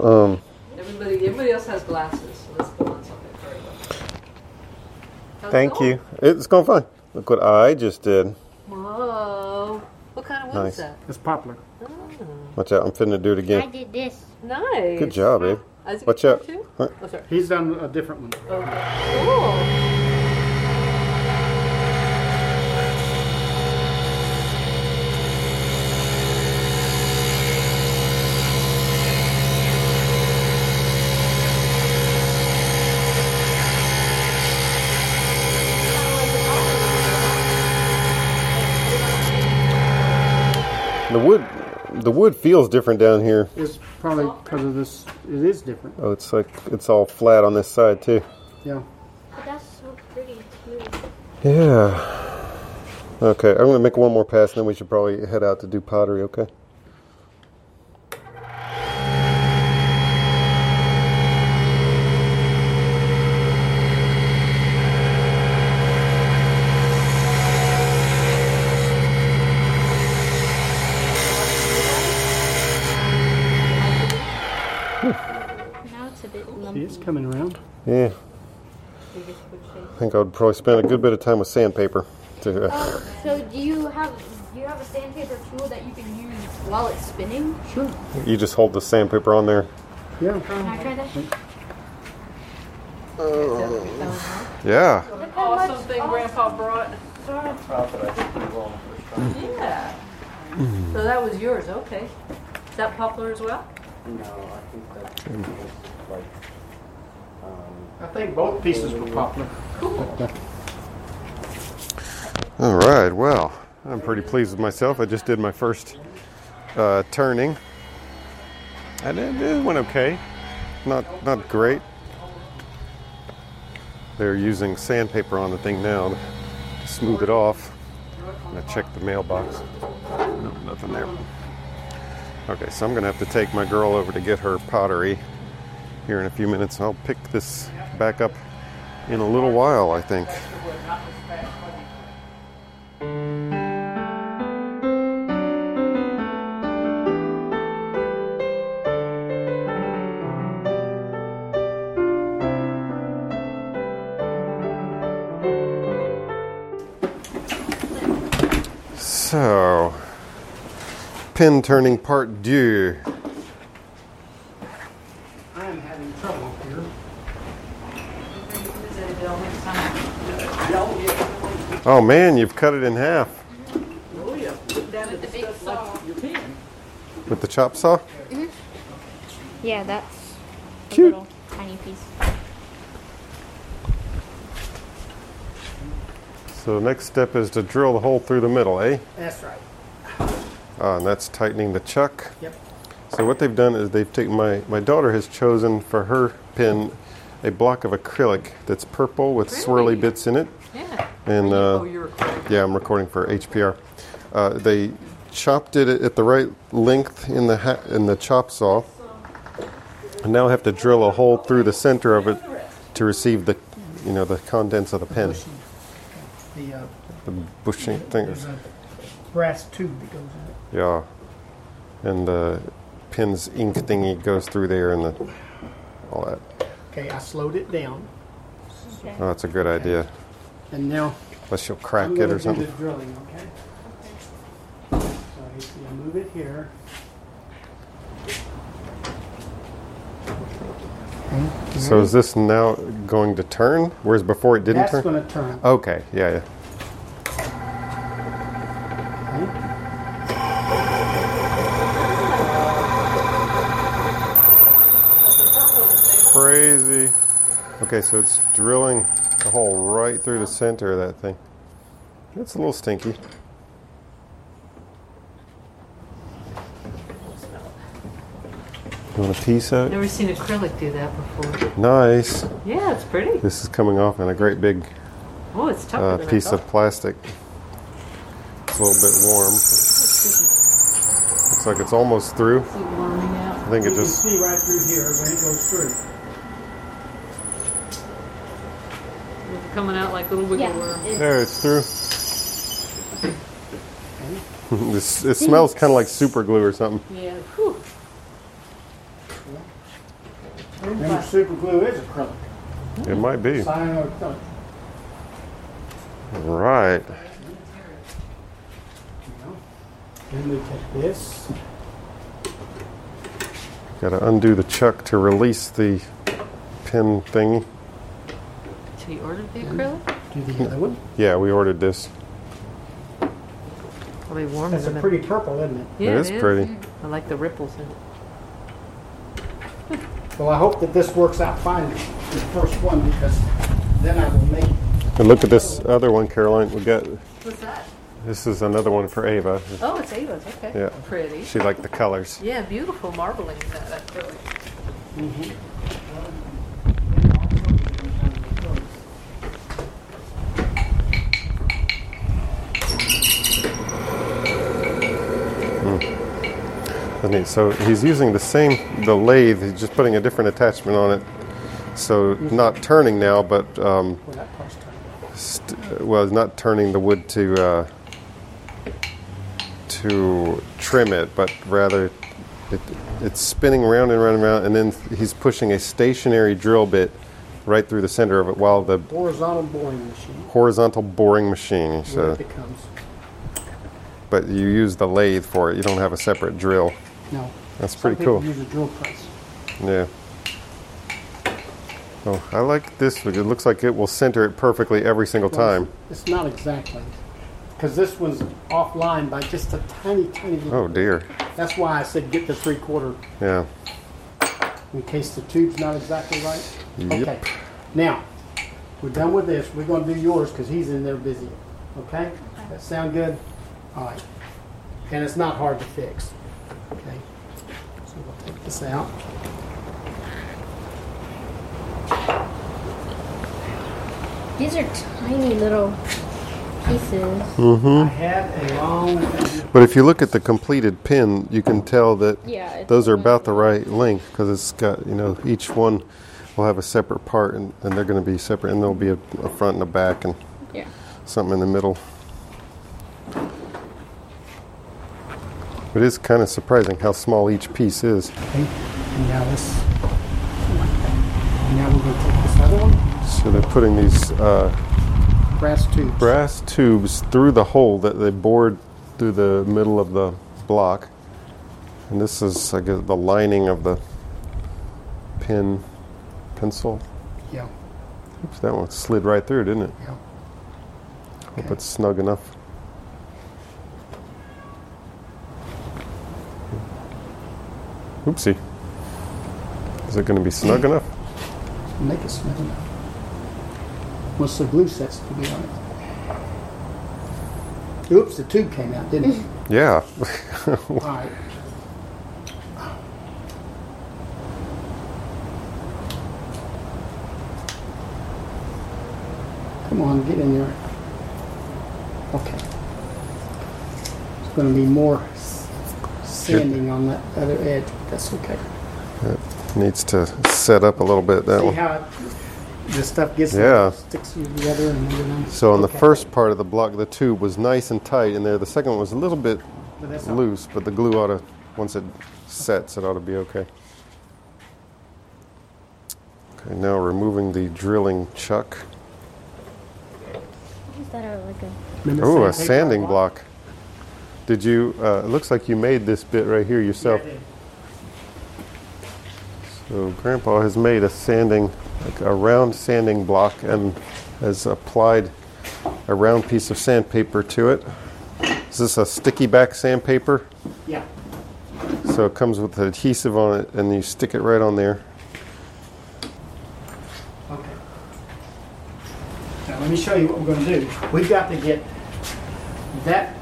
Speaker 3: Um,
Speaker 8: Everybody, everybody else has glasses, so let's put on something for everybody. How's it
Speaker 3: thank you. It's going fine. Look what I just did.
Speaker 8: Whoa. What kind of wood
Speaker 3: Nice.
Speaker 8: is that?
Speaker 4: It's poplar.
Speaker 3: Watch out, I'm finna do it again.
Speaker 5: I did this.
Speaker 8: Nice.
Speaker 3: Good job, babe.
Speaker 8: Isaac
Speaker 3: Watch out.
Speaker 8: too?
Speaker 3: Huh?
Speaker 8: Oh, sorry.
Speaker 4: He's done a different one.
Speaker 8: Okay. Cool.
Speaker 3: The wood, the wood feels different down here.
Speaker 4: It's probably because of this. It is different.
Speaker 3: Oh, it's like it's all flat on this side too.
Speaker 4: Yeah.
Speaker 5: But that's so pretty too.
Speaker 3: Yeah. Okay, I'm gonna make one more pass, and then we should probably head out to do pottery. Okay.
Speaker 5: Bit
Speaker 4: See,
Speaker 5: lumpy.
Speaker 4: it's coming around.
Speaker 3: Yeah. I think I would probably spend a good bit of time with sandpaper. To, uh,
Speaker 5: Oh, so do you have do you have a sandpaper tool that you can use while it's spinning?
Speaker 4: Sure.
Speaker 3: you just hold the sandpaper on there.
Speaker 4: Yeah.
Speaker 5: Can I try that?
Speaker 3: Yeah.
Speaker 8: Awesome thing Grandpa brought. Yeah. So that was yours, okay. Is that poplar as well?
Speaker 6: No, I think that's like. Um,
Speaker 4: I think both pieces were poplar.
Speaker 3: All right. Well, I'm pretty pleased with myself. I just did my first uh, turning, and it, it went okay. Not not great. They're using sandpaper on the thing now to smooth it off. I checked the mailbox. No, nothing there. Okay, so I'm gonna have to take my girl over to get her pottery here in a few minutes. I'll pick this back up in a little while, I think. So, pin turning part deux.
Speaker 4: I am having trouble here.
Speaker 3: Oh man, you've cut it in half Oh yeah. with the chop saw. Mhm.
Speaker 5: Yeah, that's a
Speaker 3: Cute.
Speaker 5: little tiny piece.
Speaker 3: So the next step is to drill the hole through the middle, eh?
Speaker 4: That's right.
Speaker 3: Ah, and that's tightening the chuck.
Speaker 4: Yep.
Speaker 3: So what they've done is they've taken my my daughter has chosen for her pin a block of acrylic that's purple with swirly bits in it.
Speaker 8: Yeah.
Speaker 3: And uh,
Speaker 8: oh, you're recording.
Speaker 3: yeah, I'm recording for HPR. Uh, they chopped it at the right length in the ha- in the chop saw. And now I have to drill a hole through the center of it to receive the you know the contents of the pen.
Speaker 4: The uh,
Speaker 3: The bushing thing.
Speaker 4: there's a brass tube that goes in it.
Speaker 3: Yeah. And the pin's ink thingy goes through there and the all that.
Speaker 4: Okay, I slowed it down,
Speaker 5: Okay.
Speaker 3: Oh, that's a good idea.
Speaker 4: And now
Speaker 3: Unless you'll crack
Speaker 4: I'm
Speaker 3: it or
Speaker 4: do
Speaker 3: something.
Speaker 4: the drilling. Okay. So you move it here. Okay,
Speaker 3: So is this now going to turn? Whereas before it didn't
Speaker 4: That's
Speaker 3: turn?
Speaker 4: going to turn.
Speaker 3: Okay, yeah, yeah.
Speaker 4: Okay.
Speaker 3: Crazy. Okay, so it's drilling a hole right through the center of that thing. It's a little stinky. You want a piece of it?
Speaker 8: Never seen acrylic do that before.
Speaker 3: Nice.
Speaker 8: Yeah, it's pretty.
Speaker 3: This is coming off in a great big
Speaker 8: Oh, it's tougher
Speaker 3: uh, piece of plastic. It's a little bit warm. Looks like it's almost through.
Speaker 2: Is it warming out?
Speaker 3: I think
Speaker 4: You
Speaker 3: it
Speaker 4: can
Speaker 3: just.
Speaker 4: see right through here when it goes through.
Speaker 8: Coming out like little wiggle
Speaker 5: Yeah.
Speaker 8: worm.
Speaker 5: it-
Speaker 3: There, it's through. this, it smells kind of like super glue or something.
Speaker 8: Yeah. Whew.
Speaker 4: Remember, super glue is acrylic.
Speaker 3: It might be.
Speaker 4: Cyanoacrylic.
Speaker 3: Right.
Speaker 4: Then we take this.
Speaker 3: Got to undo the chuck to release the pin thingy.
Speaker 8: So you ordered the acrylic?
Speaker 4: Do the other one.
Speaker 3: Yeah, we ordered this.
Speaker 8: Probably warm
Speaker 4: That's a pretty purple, isn't it?
Speaker 8: Yeah,
Speaker 3: it is pretty.
Speaker 8: I like the ripples in it.
Speaker 4: Well, I hope that this works out fine, the first one, because then I will make.
Speaker 3: And look at this other one, Caroline. We got
Speaker 8: What's that?
Speaker 3: this is another one for Ava.
Speaker 8: Oh, it's Ava's. Okay.
Speaker 3: Yeah.
Speaker 8: Pretty.
Speaker 3: She liked the colors.
Speaker 8: Yeah, beautiful marbling in that acrylic.
Speaker 3: So he's using the same the lathe. He's just putting a different attachment on it. So not turning now, but um, st- well, not turning the wood to uh, to trim it, but rather it, it's spinning around and around and around, and then he's pushing a stationary drill bit right through the center of it, while the
Speaker 4: Horizontal boring machine.
Speaker 3: horizontal boring machine. He
Speaker 4: What
Speaker 3: said,
Speaker 4: it becomes.
Speaker 3: but you use the lathe for it. You don't have a separate drill.
Speaker 4: No.
Speaker 3: That's
Speaker 4: Some
Speaker 3: pretty cool.
Speaker 4: Use a drill press.
Speaker 3: Yeah. Oh, I like this. because It looks like it will center it perfectly every single time.
Speaker 4: It's not exactly, because this one's offline by just a tiny, tiny. little
Speaker 3: Oh dear.
Speaker 4: That's why I said get the three quarter
Speaker 3: Yeah.
Speaker 4: in case the tube's not exactly right.
Speaker 3: Yep.
Speaker 4: Okay. Now, we're done with this. We're going to do yours because he's in there busy. Okay? That sound good? All right. And it's not hard to fix. Okay. So we'll take this out.
Speaker 5: These are tiny little pieces. Mm-hmm.
Speaker 4: I had a long.
Speaker 3: But if you look at the completed pin, you can tell that
Speaker 5: Yeah,
Speaker 3: those are about the right length because it's got you know each one will have a separate part and, and they're going to be separate and there'll be a, a front and a back and
Speaker 5: Yeah.
Speaker 3: something in the middle. It is kind of surprising how small each piece is.
Speaker 4: Okay. And now this. Now we're going to take this other one.
Speaker 3: So they're putting these uh,
Speaker 4: Brass tubes.
Speaker 3: brass tubes through the hole that they bored through the middle of the block. And this is, I guess, the lining of the pin pencil.
Speaker 4: Yeah.
Speaker 3: Oops, that one slid right through, didn't it?
Speaker 4: Yeah.
Speaker 3: Hope it's snug enough. Oopsie. Is it going to be snug enough?
Speaker 4: Make it snug enough. Once the glue sets to be on it. Oops, the tube came out, didn't it?
Speaker 3: Yeah.
Speaker 4: All right. Come on, get in there. Okay. It's going to be more sanding on that other edge, that's okay.
Speaker 3: It needs to set up a little bit, that
Speaker 4: See
Speaker 3: one.
Speaker 4: how it, this stuff gets
Speaker 3: Yeah.
Speaker 4: sticks together and everything.
Speaker 3: So on the first part of the block, the tube was nice and tight in there. The second one was a little bit
Speaker 4: But
Speaker 3: loose, but the glue ought to, once it sets, it ought to be okay. Okay, now removing the drilling chuck.
Speaker 5: Is that like a?
Speaker 4: Remember
Speaker 3: Oh, a sanding
Speaker 4: I
Speaker 3: block. Did you? Uh, it looks like you made this bit right here yourself.
Speaker 4: Yeah, I did.
Speaker 3: So Grandpa has made a sanding, like a round sanding block, and has applied a round piece of sandpaper to it. Is this a sticky back sandpaper?
Speaker 4: Yeah.
Speaker 3: So it comes with adhesive on it, and you stick it right on there.
Speaker 4: Okay. Now let me show you what we're going to do. We've got to get that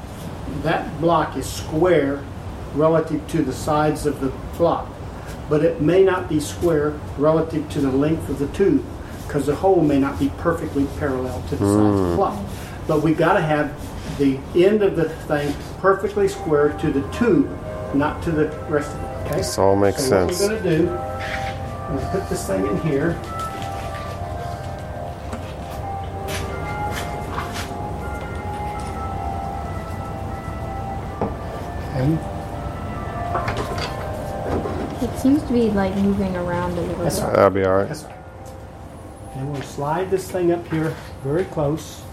Speaker 4: that block is square relative to the sides of the block, but it may not be square relative to the length of the tube because the hole may not be perfectly parallel to the sides of the mm. block. But we've got to have the end of the thing perfectly square to the tube, not to the rest of it. Okay.
Speaker 3: This all makes
Speaker 4: so
Speaker 3: sense.
Speaker 4: What we're going to do I'm going to put this thing in here. Okay.
Speaker 5: It seems to be like moving around a little
Speaker 4: That's
Speaker 5: bit.
Speaker 4: all
Speaker 3: That'll be all right.
Speaker 4: That's all right. And we'll slide this thing up here very close.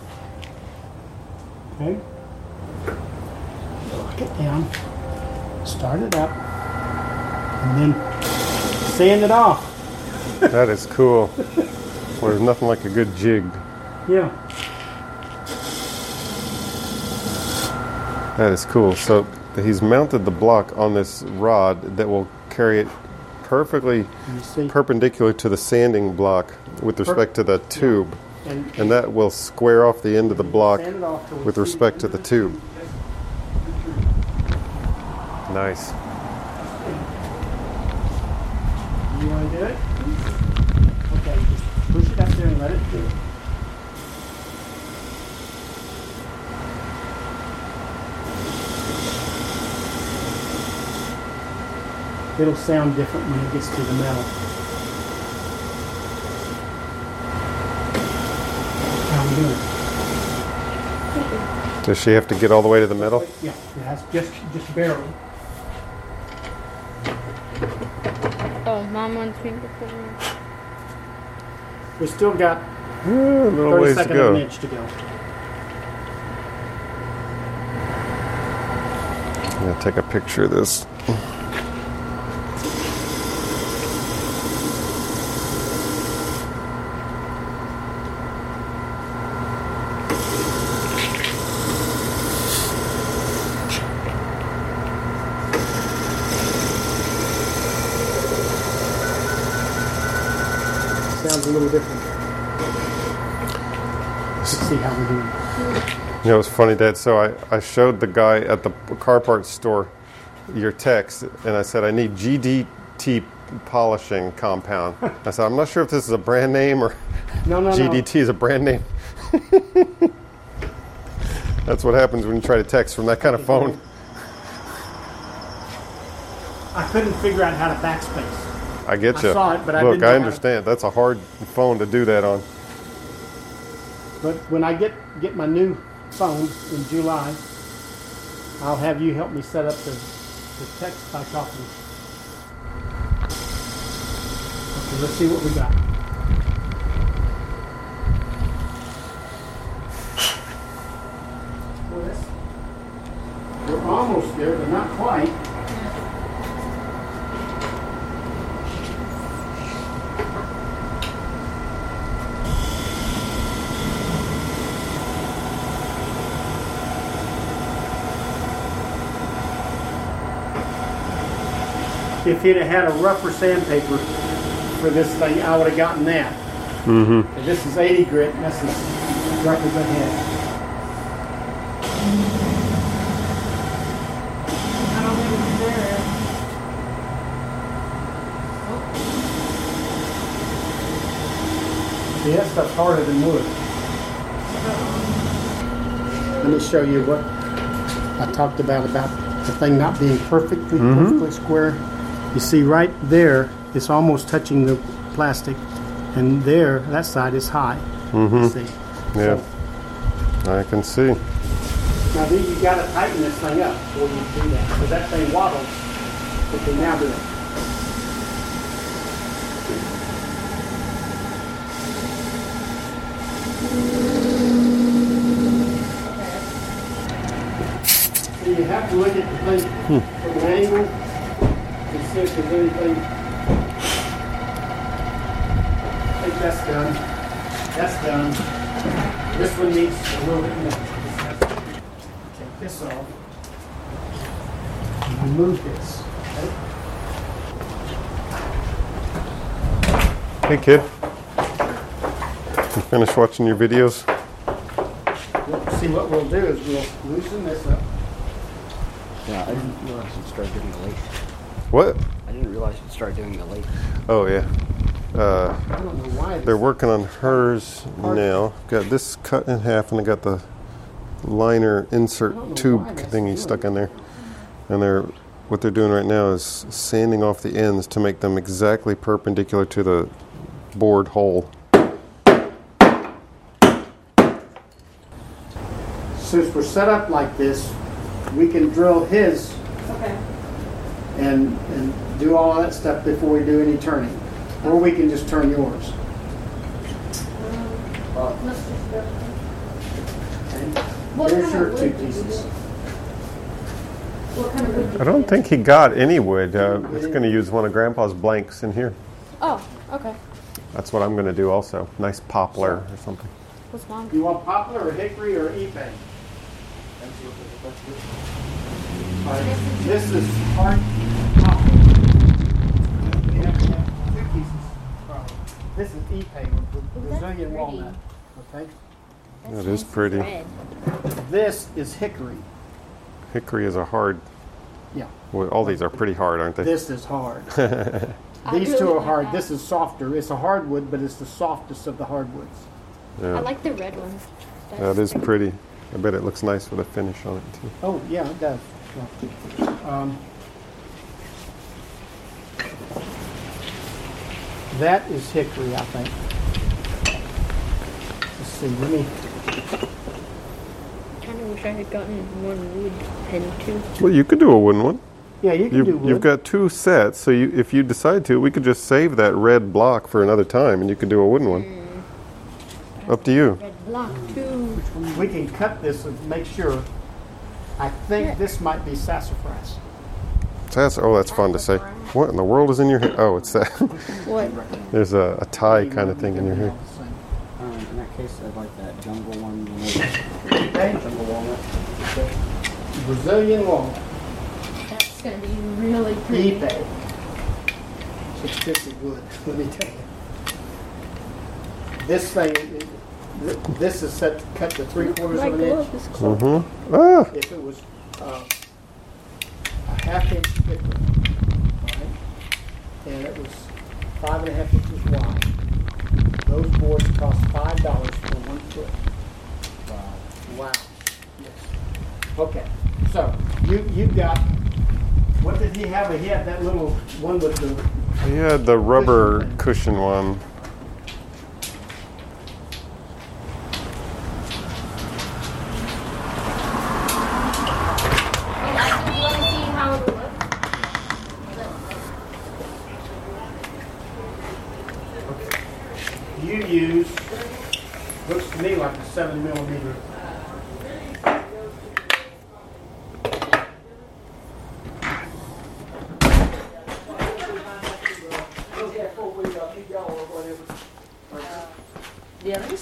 Speaker 4: Okay. Lock it down. Start it up. And then sand it off.
Speaker 3: That is cool. Well, there's nothing like a good jig.
Speaker 4: Yeah.
Speaker 3: That is cool. So he's mounted the block on this rod that will carry it perfectly perpendicular to the sanding block with respect to the tube.
Speaker 4: and,
Speaker 3: And that will square off the end of the block
Speaker 4: sand it off till we
Speaker 3: with respect to the tube. Nice.
Speaker 4: You want to do it? Okay, just push it up there and let it do it. It'll sound different when it gets to the metal. How we doing?
Speaker 3: Does she have to get all the way to the middle?
Speaker 4: Yeah, it has just just barely.
Speaker 5: Oh, mom wants me to put it in.
Speaker 4: We still got
Speaker 3: Yeah, a little ways to
Speaker 4: 32nd of an inch to go.
Speaker 3: I'm gonna take a picture of this.
Speaker 4: Sounds a little different. Let's see how we're doing.
Speaker 3: You know, it's funny, Dad. So I, I showed the guy at the car parts store your text, and I said, I need GDT polishing compound. I said, I'm not sure if this is a brand name or
Speaker 4: No, no, no.
Speaker 3: GDT is a brand name. That's what happens when you try to text from that kind of phone.
Speaker 4: I couldn't figure out how to backspace.
Speaker 3: I get
Speaker 4: I
Speaker 3: you.
Speaker 4: saw it, but I
Speaker 3: Look, I understand. That's a hard phone to do that on.
Speaker 4: But when I get get my new phone in July, I'll have you help me set up the, the text by talking. Okay, let's see what we got. We're almost there, but not quite. If he'd have had a rougher sandpaper for this thing, I would have gotten that. Mm-hmm. This is 80 grit, and this is rough as I had.
Speaker 8: I don't think it's there.
Speaker 4: See, that stuff's harder than wood. Let me show you what I talked about about the thing not being perfectly perfectly square. You see right there, it's almost touching the plastic, and there, that side is high. Mm-hmm. See?
Speaker 3: Yeah, so, I can see.
Speaker 4: Now then you got to tighten this thing up before you do that, because that thing wobbles Okay, now do it. So you have to look at the thing hmm. from an angle see if there's anything. I think that's done. That's done. This one needs a little bit more. Take this off. And remove this. okay?
Speaker 3: Hey, kid. You finished watching your videos?
Speaker 4: See what we'll do is we'll loosen this up.
Speaker 6: Yeah, I didn't realize you'd start doing the lathe.
Speaker 3: What?
Speaker 6: I didn't realize you'd start doing the late.
Speaker 3: Oh, yeah. Uh,
Speaker 4: I don't know why
Speaker 3: they're working on hers now. Got this cut in half, and I got the liner insert tube thingy stuck in there. And they're what they're doing right now is sanding off the ends to make them exactly perpendicular to the board hole.
Speaker 4: since we're set up like this, we can drill his
Speaker 5: Okay.
Speaker 4: And, and do all that stuff before we do any turning. Or we can just turn yours.
Speaker 5: Let's just go.
Speaker 4: Okay?
Speaker 5: What kind
Speaker 4: your
Speaker 5: of
Speaker 4: two
Speaker 5: wood
Speaker 4: pieces.
Speaker 5: What kind of wood? do
Speaker 3: I don't think he got any wood. Uh, it's going to use one of Grandpa's blanks in here.
Speaker 5: Oh, okay.
Speaker 3: That's what I'm going to do also. Nice poplar or something.
Speaker 5: What's mine?
Speaker 4: You want poplar or hickory or ipe? All right, This is hard poplar. You have to have two pieces. This is ipe,
Speaker 5: Ooh, that's
Speaker 4: Brazilian
Speaker 5: pretty.
Speaker 4: walnut. Okay.
Speaker 3: That is pretty.
Speaker 5: Red.
Speaker 4: This is hickory.
Speaker 3: Hickory is a hard.
Speaker 4: Yeah.
Speaker 3: Well, all these are pretty hard, aren't they?
Speaker 4: This is hard. These two are hard.
Speaker 5: that.
Speaker 4: This is softer. It's a hardwood, but it's the softest of the hardwoods.
Speaker 3: Yeah.
Speaker 5: I like the red one.
Speaker 3: That
Speaker 5: That's
Speaker 3: is pretty. I bet it looks nice with a finish on it too.
Speaker 4: Oh, yeah, it does. Yeah. Um, that is hickory, I think. Let's see, let me,
Speaker 5: kind of wish I had gotten one wood pen too.
Speaker 3: Well, you could do a wooden one.
Speaker 4: yeah, you can
Speaker 3: You,
Speaker 4: do wood.
Speaker 3: you've got two sets, so you, if you decide to, we could just save that red block for another time, and you could do a wooden one. Up to you.
Speaker 5: Red block too.
Speaker 4: we can cut this and make sure. I think
Speaker 5: Yeah.
Speaker 4: this might be sassafras.
Speaker 3: That's oh, that's fun to say. What in the world is in your hair? Oh, it's that.
Speaker 5: What?
Speaker 3: There's a, a tie kind of thing in your hair.
Speaker 6: Um, in that case, I'd like that jungle one. You know,
Speaker 4: Okay,
Speaker 6: jungle walnut.
Speaker 4: Brazilian walnut.
Speaker 5: That's gonna be really pretty.
Speaker 4: eBay. It's pretty good, let me tell you. This thing, it- th- this is set to cut to three quarters
Speaker 5: My
Speaker 4: of an inch.
Speaker 5: glove.
Speaker 3: Mm-hmm. Ah,
Speaker 4: If it was uh, a half inch thicker, alright, and it was five and a half inches wide, those boards cost five dollars for one foot. Wow. Wow. Yes. Okay, so you, you've got, what did he have? He had that little one with the,
Speaker 3: he had the rubber cushion one.
Speaker 5: Oh, do you want to see how it looks?
Speaker 4: you use, looks to me like a seven millimeter.
Speaker 8: Yeah, let me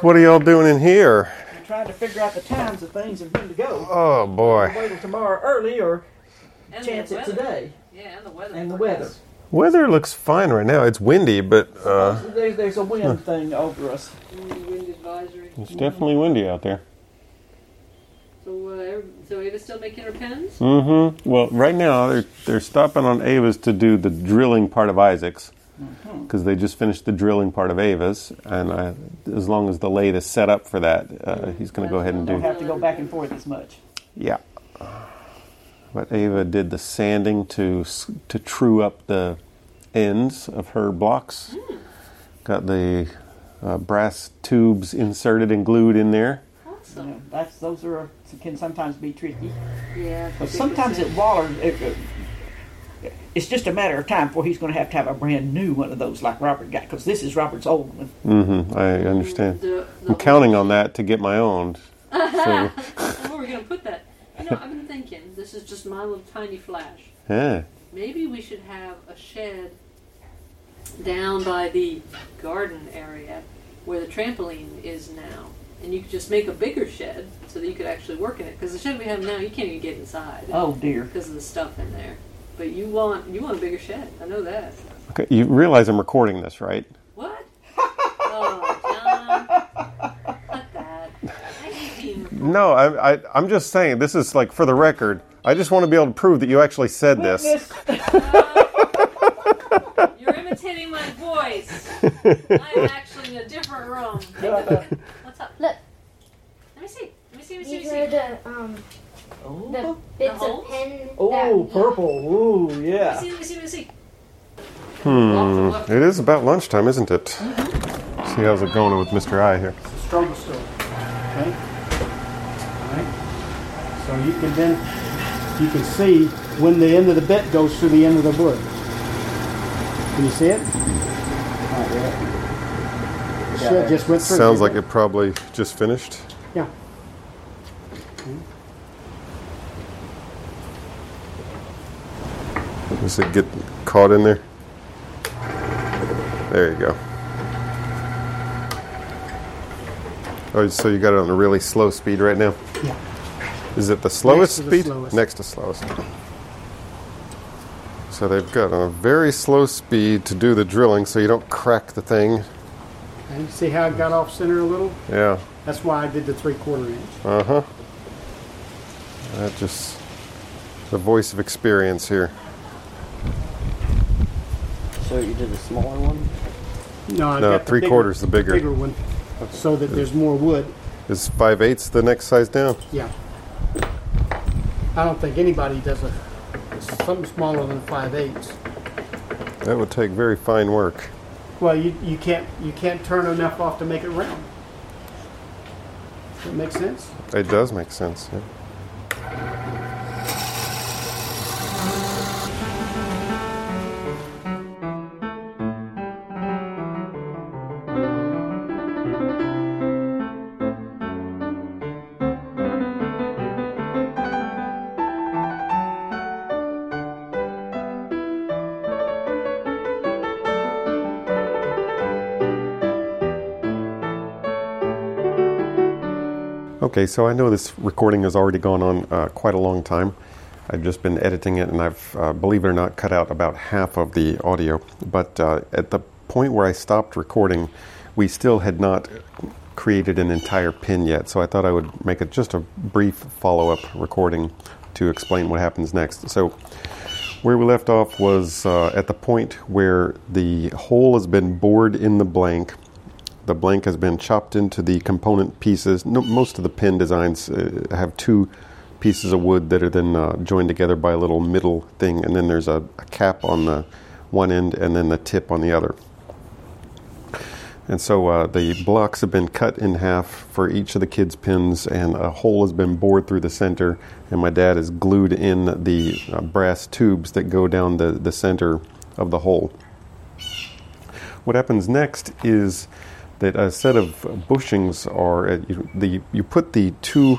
Speaker 8: see what the hour.
Speaker 3: So what are y'all doing in here?
Speaker 9: We're trying to figure out the times of things and when to go.
Speaker 3: Oh boy,
Speaker 9: Wait till tomorrow early or
Speaker 8: and
Speaker 9: chance it today.
Speaker 8: Yeah, and the weather.
Speaker 9: And the weather.
Speaker 3: weather looks fine right now. It's windy, but uh,
Speaker 9: There's, there's a wind thing over us.
Speaker 8: Wind advisory.
Speaker 3: it's definitely windy out there.
Speaker 8: So, uh, so Ava's still making her pens?
Speaker 3: Mm-hmm. Well, right now they're they're stopping on Ava's to do the drilling part of Isaac's because they just finished the drilling part of Ava's, and I, as long as the lathe is set up for that, uh, he's going to go ahead and do.
Speaker 9: Don't have to go back and forth as much.
Speaker 3: Yeah. But Ava did the sanding to to true up the ends of her blocks. Got the uh, brass tubes inserted and glued in there.
Speaker 8: Awesome.
Speaker 9: know, that's those are can sometimes be tricky.
Speaker 8: Yeah.
Speaker 9: But sometimes at Waller, it, it- it's just a matter of time before he's going to have to have a brand new one of those like Robert got because this is Robert's old one.
Speaker 3: Mm-hmm. I understand.
Speaker 8: The, the
Speaker 3: I'm counting on that to get my own. So
Speaker 8: Where are we going to put that? You know, I've been thinking. thinking, this is just my little tiny flash.
Speaker 3: Yeah.
Speaker 8: Maybe we should have a shed down by the garden area where the trampoline is now. And you could just make a bigger shed so that you could actually work in it. Because the shed we have now, you can't even get inside
Speaker 9: Oh dear.
Speaker 8: because of the stuff in there. But you want you want a bigger shed. I know that.
Speaker 3: Okay, you realize I'm recording this, right?
Speaker 8: What? oh, John. Cut that. I hate being recorded.
Speaker 3: No, I, I, I'm just saying, this is like for the record. I just want to be able to prove that you actually said this.
Speaker 9: Witness.
Speaker 8: You're imitating my voice. I'm actually in a different room. What's up?
Speaker 5: Look,
Speaker 8: Let me see. Let me see. Let me see.
Speaker 5: these
Speaker 8: Let me
Speaker 5: are
Speaker 8: see.
Speaker 5: the um
Speaker 9: Oh,
Speaker 5: the bits
Speaker 8: holes?
Speaker 5: of pen.
Speaker 9: oh
Speaker 5: that,
Speaker 9: purple. Ooh,
Speaker 8: Let me
Speaker 9: yeah.
Speaker 8: see. Let me see. Let me see.
Speaker 3: Hmm. It is about lunchtime, isn't it? See how's it going with Mr. I here.
Speaker 4: Struggle still. Okay? Alright? So you can then, you can see when the end of the bit goes through the end of the wood. Can you see it?
Speaker 9: Not yet.
Speaker 4: Shit just went through.
Speaker 3: Sounds like it probably just finished.
Speaker 4: Yeah.
Speaker 3: Does it get caught in there? There you go. Oh, so you got it on a really slow speed right now?
Speaker 4: Yeah.
Speaker 3: Is it the slowest
Speaker 4: to the
Speaker 3: speed?
Speaker 4: slowest.
Speaker 3: Next to slowest. So they've got a very slow speed to do the drilling so you don't crack the thing.
Speaker 4: And you see how it got off center a little?
Speaker 3: Yeah.
Speaker 4: That's why I did the three quarter inch.
Speaker 3: Uh huh. That just the voice of experience here.
Speaker 6: So you did the smaller one?
Speaker 4: No, I
Speaker 3: No,
Speaker 4: got the
Speaker 3: three
Speaker 4: bigger-
Speaker 3: quarters, the bigger.
Speaker 4: bigger one, so that there's more wood.
Speaker 3: Is five eighths the next size down?
Speaker 4: Yeah. I don't think anybody does a something smaller than five eighths.
Speaker 3: That would take very fine work.
Speaker 4: Well, you, you can't you can't turn enough off to make it round. Does that make sense?
Speaker 3: It does make sense. yeah. Okay, so I know this recording has already gone on uh, quite a long time. I've just been editing it, and I've, uh, believe it or not, cut out about half of the audio. But uh, at the point where I stopped recording, we still had not created an entire pin yet. So I thought I would make it just a brief follow-up recording to explain what happens next. So where we left off was uh, at the point where the hole has been bored in the blank the blank has been chopped into the component pieces. No, most of the pin designs uh, have two pieces of wood that are then uh, joined together by a little middle thing, and then there's a, a cap on the one end and then the tip on the other. And so uh, the blocks have been cut in half for each of the kids' pins, and a hole has been bored through the center. And my dad has glued in the uh, brass tubes that go down the, the center of the hole. What happens next is that a set of bushings are uh, you, the you put the two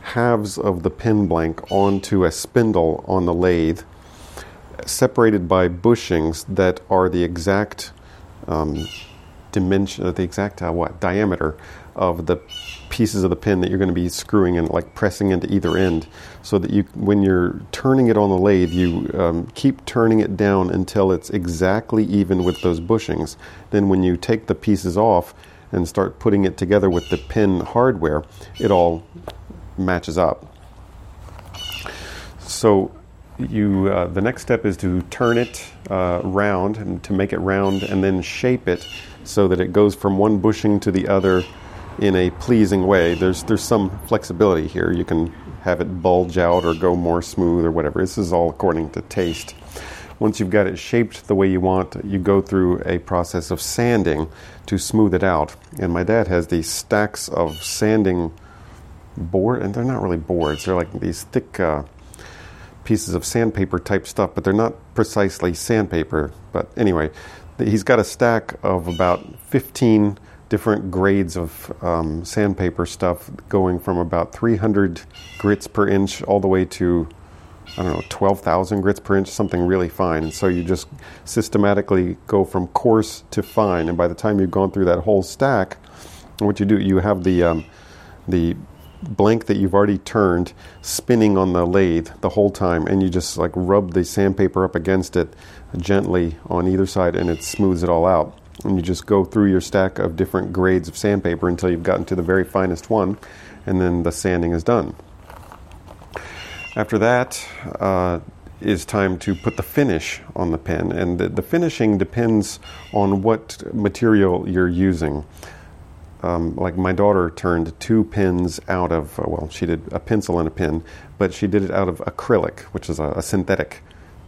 Speaker 3: halves of the pin blank onto a spindle on the lathe, separated by bushings that are the exact um, dimension, the exact uh, what diameter of the pieces of the pin that you're going to be screwing and like pressing into either end, so that you when you're turning it on the lathe, you um, keep turning it down until it's exactly even with those bushings. Then when you take the pieces off and start putting it together with the pin hardware, it all matches up. So you uh, the next step is to turn it uh, round and to make it round and then shape it so that it goes from one bushing to the other in a pleasing way. There's there's some flexibility here. You can have it bulge out or go more smooth or whatever. This is all according to taste. Once you've got it shaped the way you want, you go through a process of sanding to smooth it out. And my dad has these stacks of sanding board, and they're not really boards. They're like these thick uh, pieces of sandpaper type stuff, but they're not precisely sandpaper. But anyway, he's got a stack of about 15 different grades of um, sandpaper stuff, going from about 300 grits per inch all the way to I don't know, 12,000 grits per inch, something really fine. And so you just systematically go from coarse to fine, and by the time you've gone through that whole stack, what you do, you have the um, the blank that you've already turned spinning on the lathe the whole time, and you just like rub the sandpaper up against it gently on either side, and it smooths it all out. And you just go through your stack of different grades of sandpaper until you've gotten to the very finest one, and then the sanding is done. After that uh, is time to put the finish on the pen, and the, the finishing depends on what material you're using. Um, like my daughter turned two pins out of, well, she did a pencil and a pin, but she did it out of acrylic, which is a, a synthetic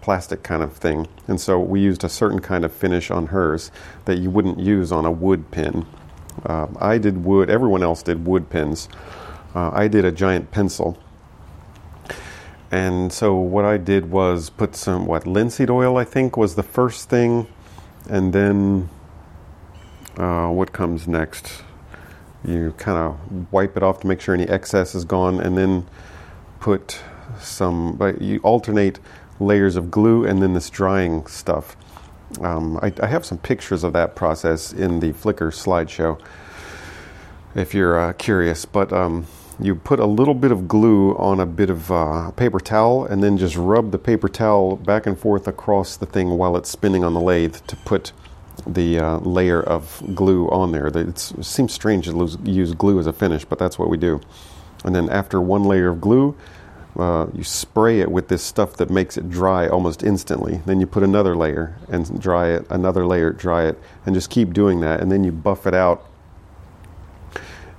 Speaker 3: plastic kind of thing. And so we used a certain kind of finish on hers that you wouldn't use on a wood pin. Uh, I did wood, everyone else did wood pins. Uh, I did a giant pencil and so what I did was put some what linseed oil I think was the first thing, and then uh, what comes next? You kind of wipe it off to make sure any excess is gone, and then put some. But you alternate layers of glue and then this drying stuff. Um, I, I, have some pictures of that process in the Flickr slideshow if you're uh, curious, but. Um, you put a little bit of glue on a bit of uh, paper towel and then just rub the paper towel back and forth across the thing while it's spinning on the lathe to put the uh, layer of glue on there. it seems strange to lose, use glue as a finish, but that's what we do. And then after one layer of glue, uh, you spray it with this stuff that makes it dry almost instantly. Then you put another layer and dry it, another layer, dry it, and just keep doing that. And then you buff it out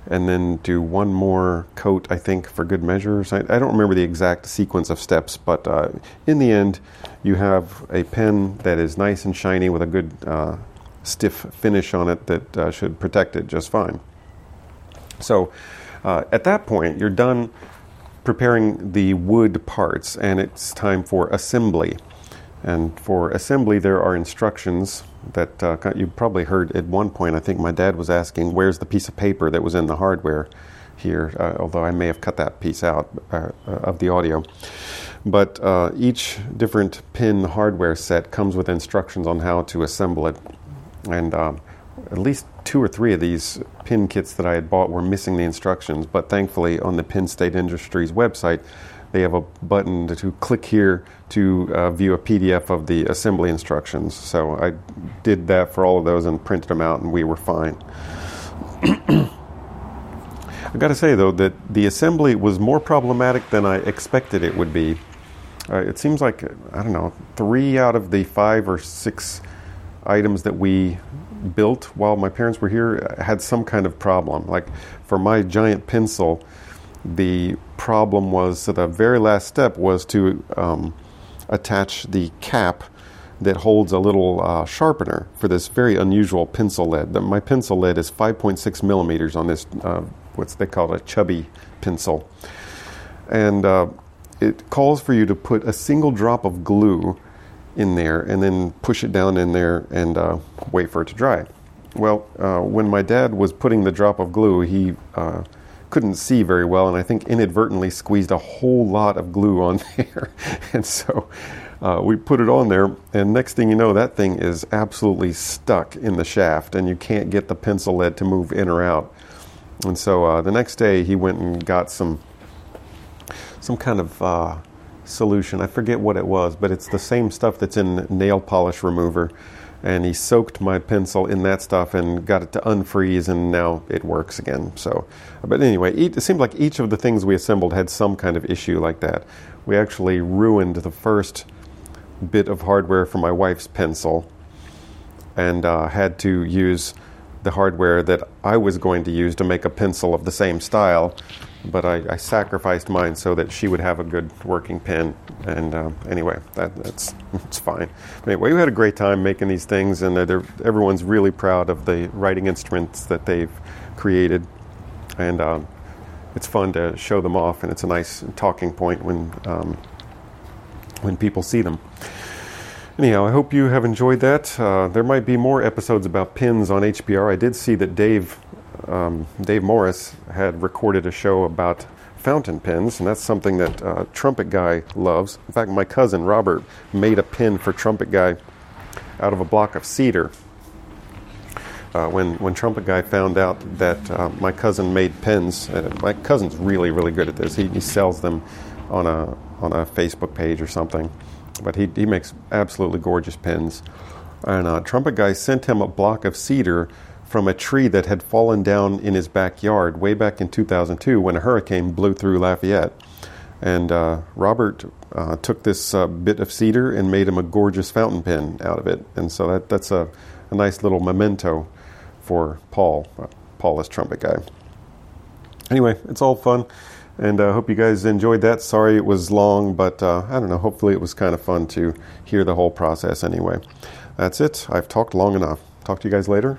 Speaker 3: and then do one more coat, I think, for good measures. I, I don't remember the exact sequence of steps, but uh, in the end, you have a pen that is nice and shiny with a good uh, stiff finish on it that uh, should protect it just fine. So uh, at that point, you're done preparing the wood parts, and it's time for assembly. And for assembly, there are instructions that uh, you probably heard at one point. I think my dad was asking, "Where's the piece of paper that was in the hardware here?" Uh, although I may have cut that piece out uh, uh of the audio. But uh, each different pin hardware set comes with instructions on how to assemble it, and um, at least two or three of these pin kits that I had bought were missing the instructions. But thankfully, on the Penn State Industries website, they have a button to click here to uh, view a PDF of the assembly instructions. So I did that for all of those and printed them out, and we were fine. I got to say though that the assembly was more problematic than I expected it would be. Uh, it seems like I don't know three out of the five or six items that we built while my parents were here had some kind of problem. Like for my giant pencil, the problem was so the very last step was to um, attach the cap that holds a little uh, sharpener for this very unusual pencil lead. The, my pencil lead is 5.6 millimeters on this, uh, what's they call a chubby pencil. And uh, it calls for you to put a single drop of glue in there and then push it down in there and uh, wait for it to dry. Well, uh, when my dad was putting the drop of glue, he uh, couldn't see very well, and I think inadvertently squeezed a whole lot of glue on there. and so uh, we put it on there, and next thing you know, that thing is absolutely stuck in the shaft, and you can't get the pencil lead to move in or out. And so uh, the next day, he went and got some some kind of uh, solution. I forget what it was, but it's the same stuff that's in nail polish remover. And he soaked my pencil in that stuff and got it to unfreeze and now it works again. So but anyway it seemed like each of the things we assembled had some kind of issue like that. We actually ruined the first bit of hardware for my wife's pencil and uh, had to use the hardware that I was going to use to make a pencil of the same style but I, I, sacrificed mine so that she would have a good working pen. And uh, anyway, that, that's it's fine. Anyway, we had a great time making these things, and everyone's really proud of the writing instruments that they've created, and um, it's fun to show them off, and it's a nice talking point when um, when people see them. Anyhow, I hope you have enjoyed that. Uh, there might be more episodes about pins on HPR. I did see that Dave um, Dave Morris had recorded a show about fountain pens, and that's something that uh, Trumpet Guy loves. In fact, my cousin Robert made a pin for Trumpet Guy out of a block of cedar. Uh, when when Trumpet Guy found out that uh, my cousin made pens, uh, my cousin's really really good at this. He, he sells them on a on a Facebook page or something, but he he makes absolutely gorgeous pens. And uh, Trumpet Guy sent him a block of cedar from a tree that had fallen down in his backyard way back in 2002 when a hurricane blew through Lafayette. And uh, Robert uh, took this uh, bit of cedar and made him a gorgeous fountain pen out of it. And so that, that's a, a nice little memento for Paul. Uh, Paul is trumpet guy. Anyway, it's all fun. And I uh, hope you guys enjoyed that. Sorry it was long, but uh, I don't know. Hopefully it was kind of fun to hear the whole process anyway. That's it. I've talked long enough. Talk to you guys later.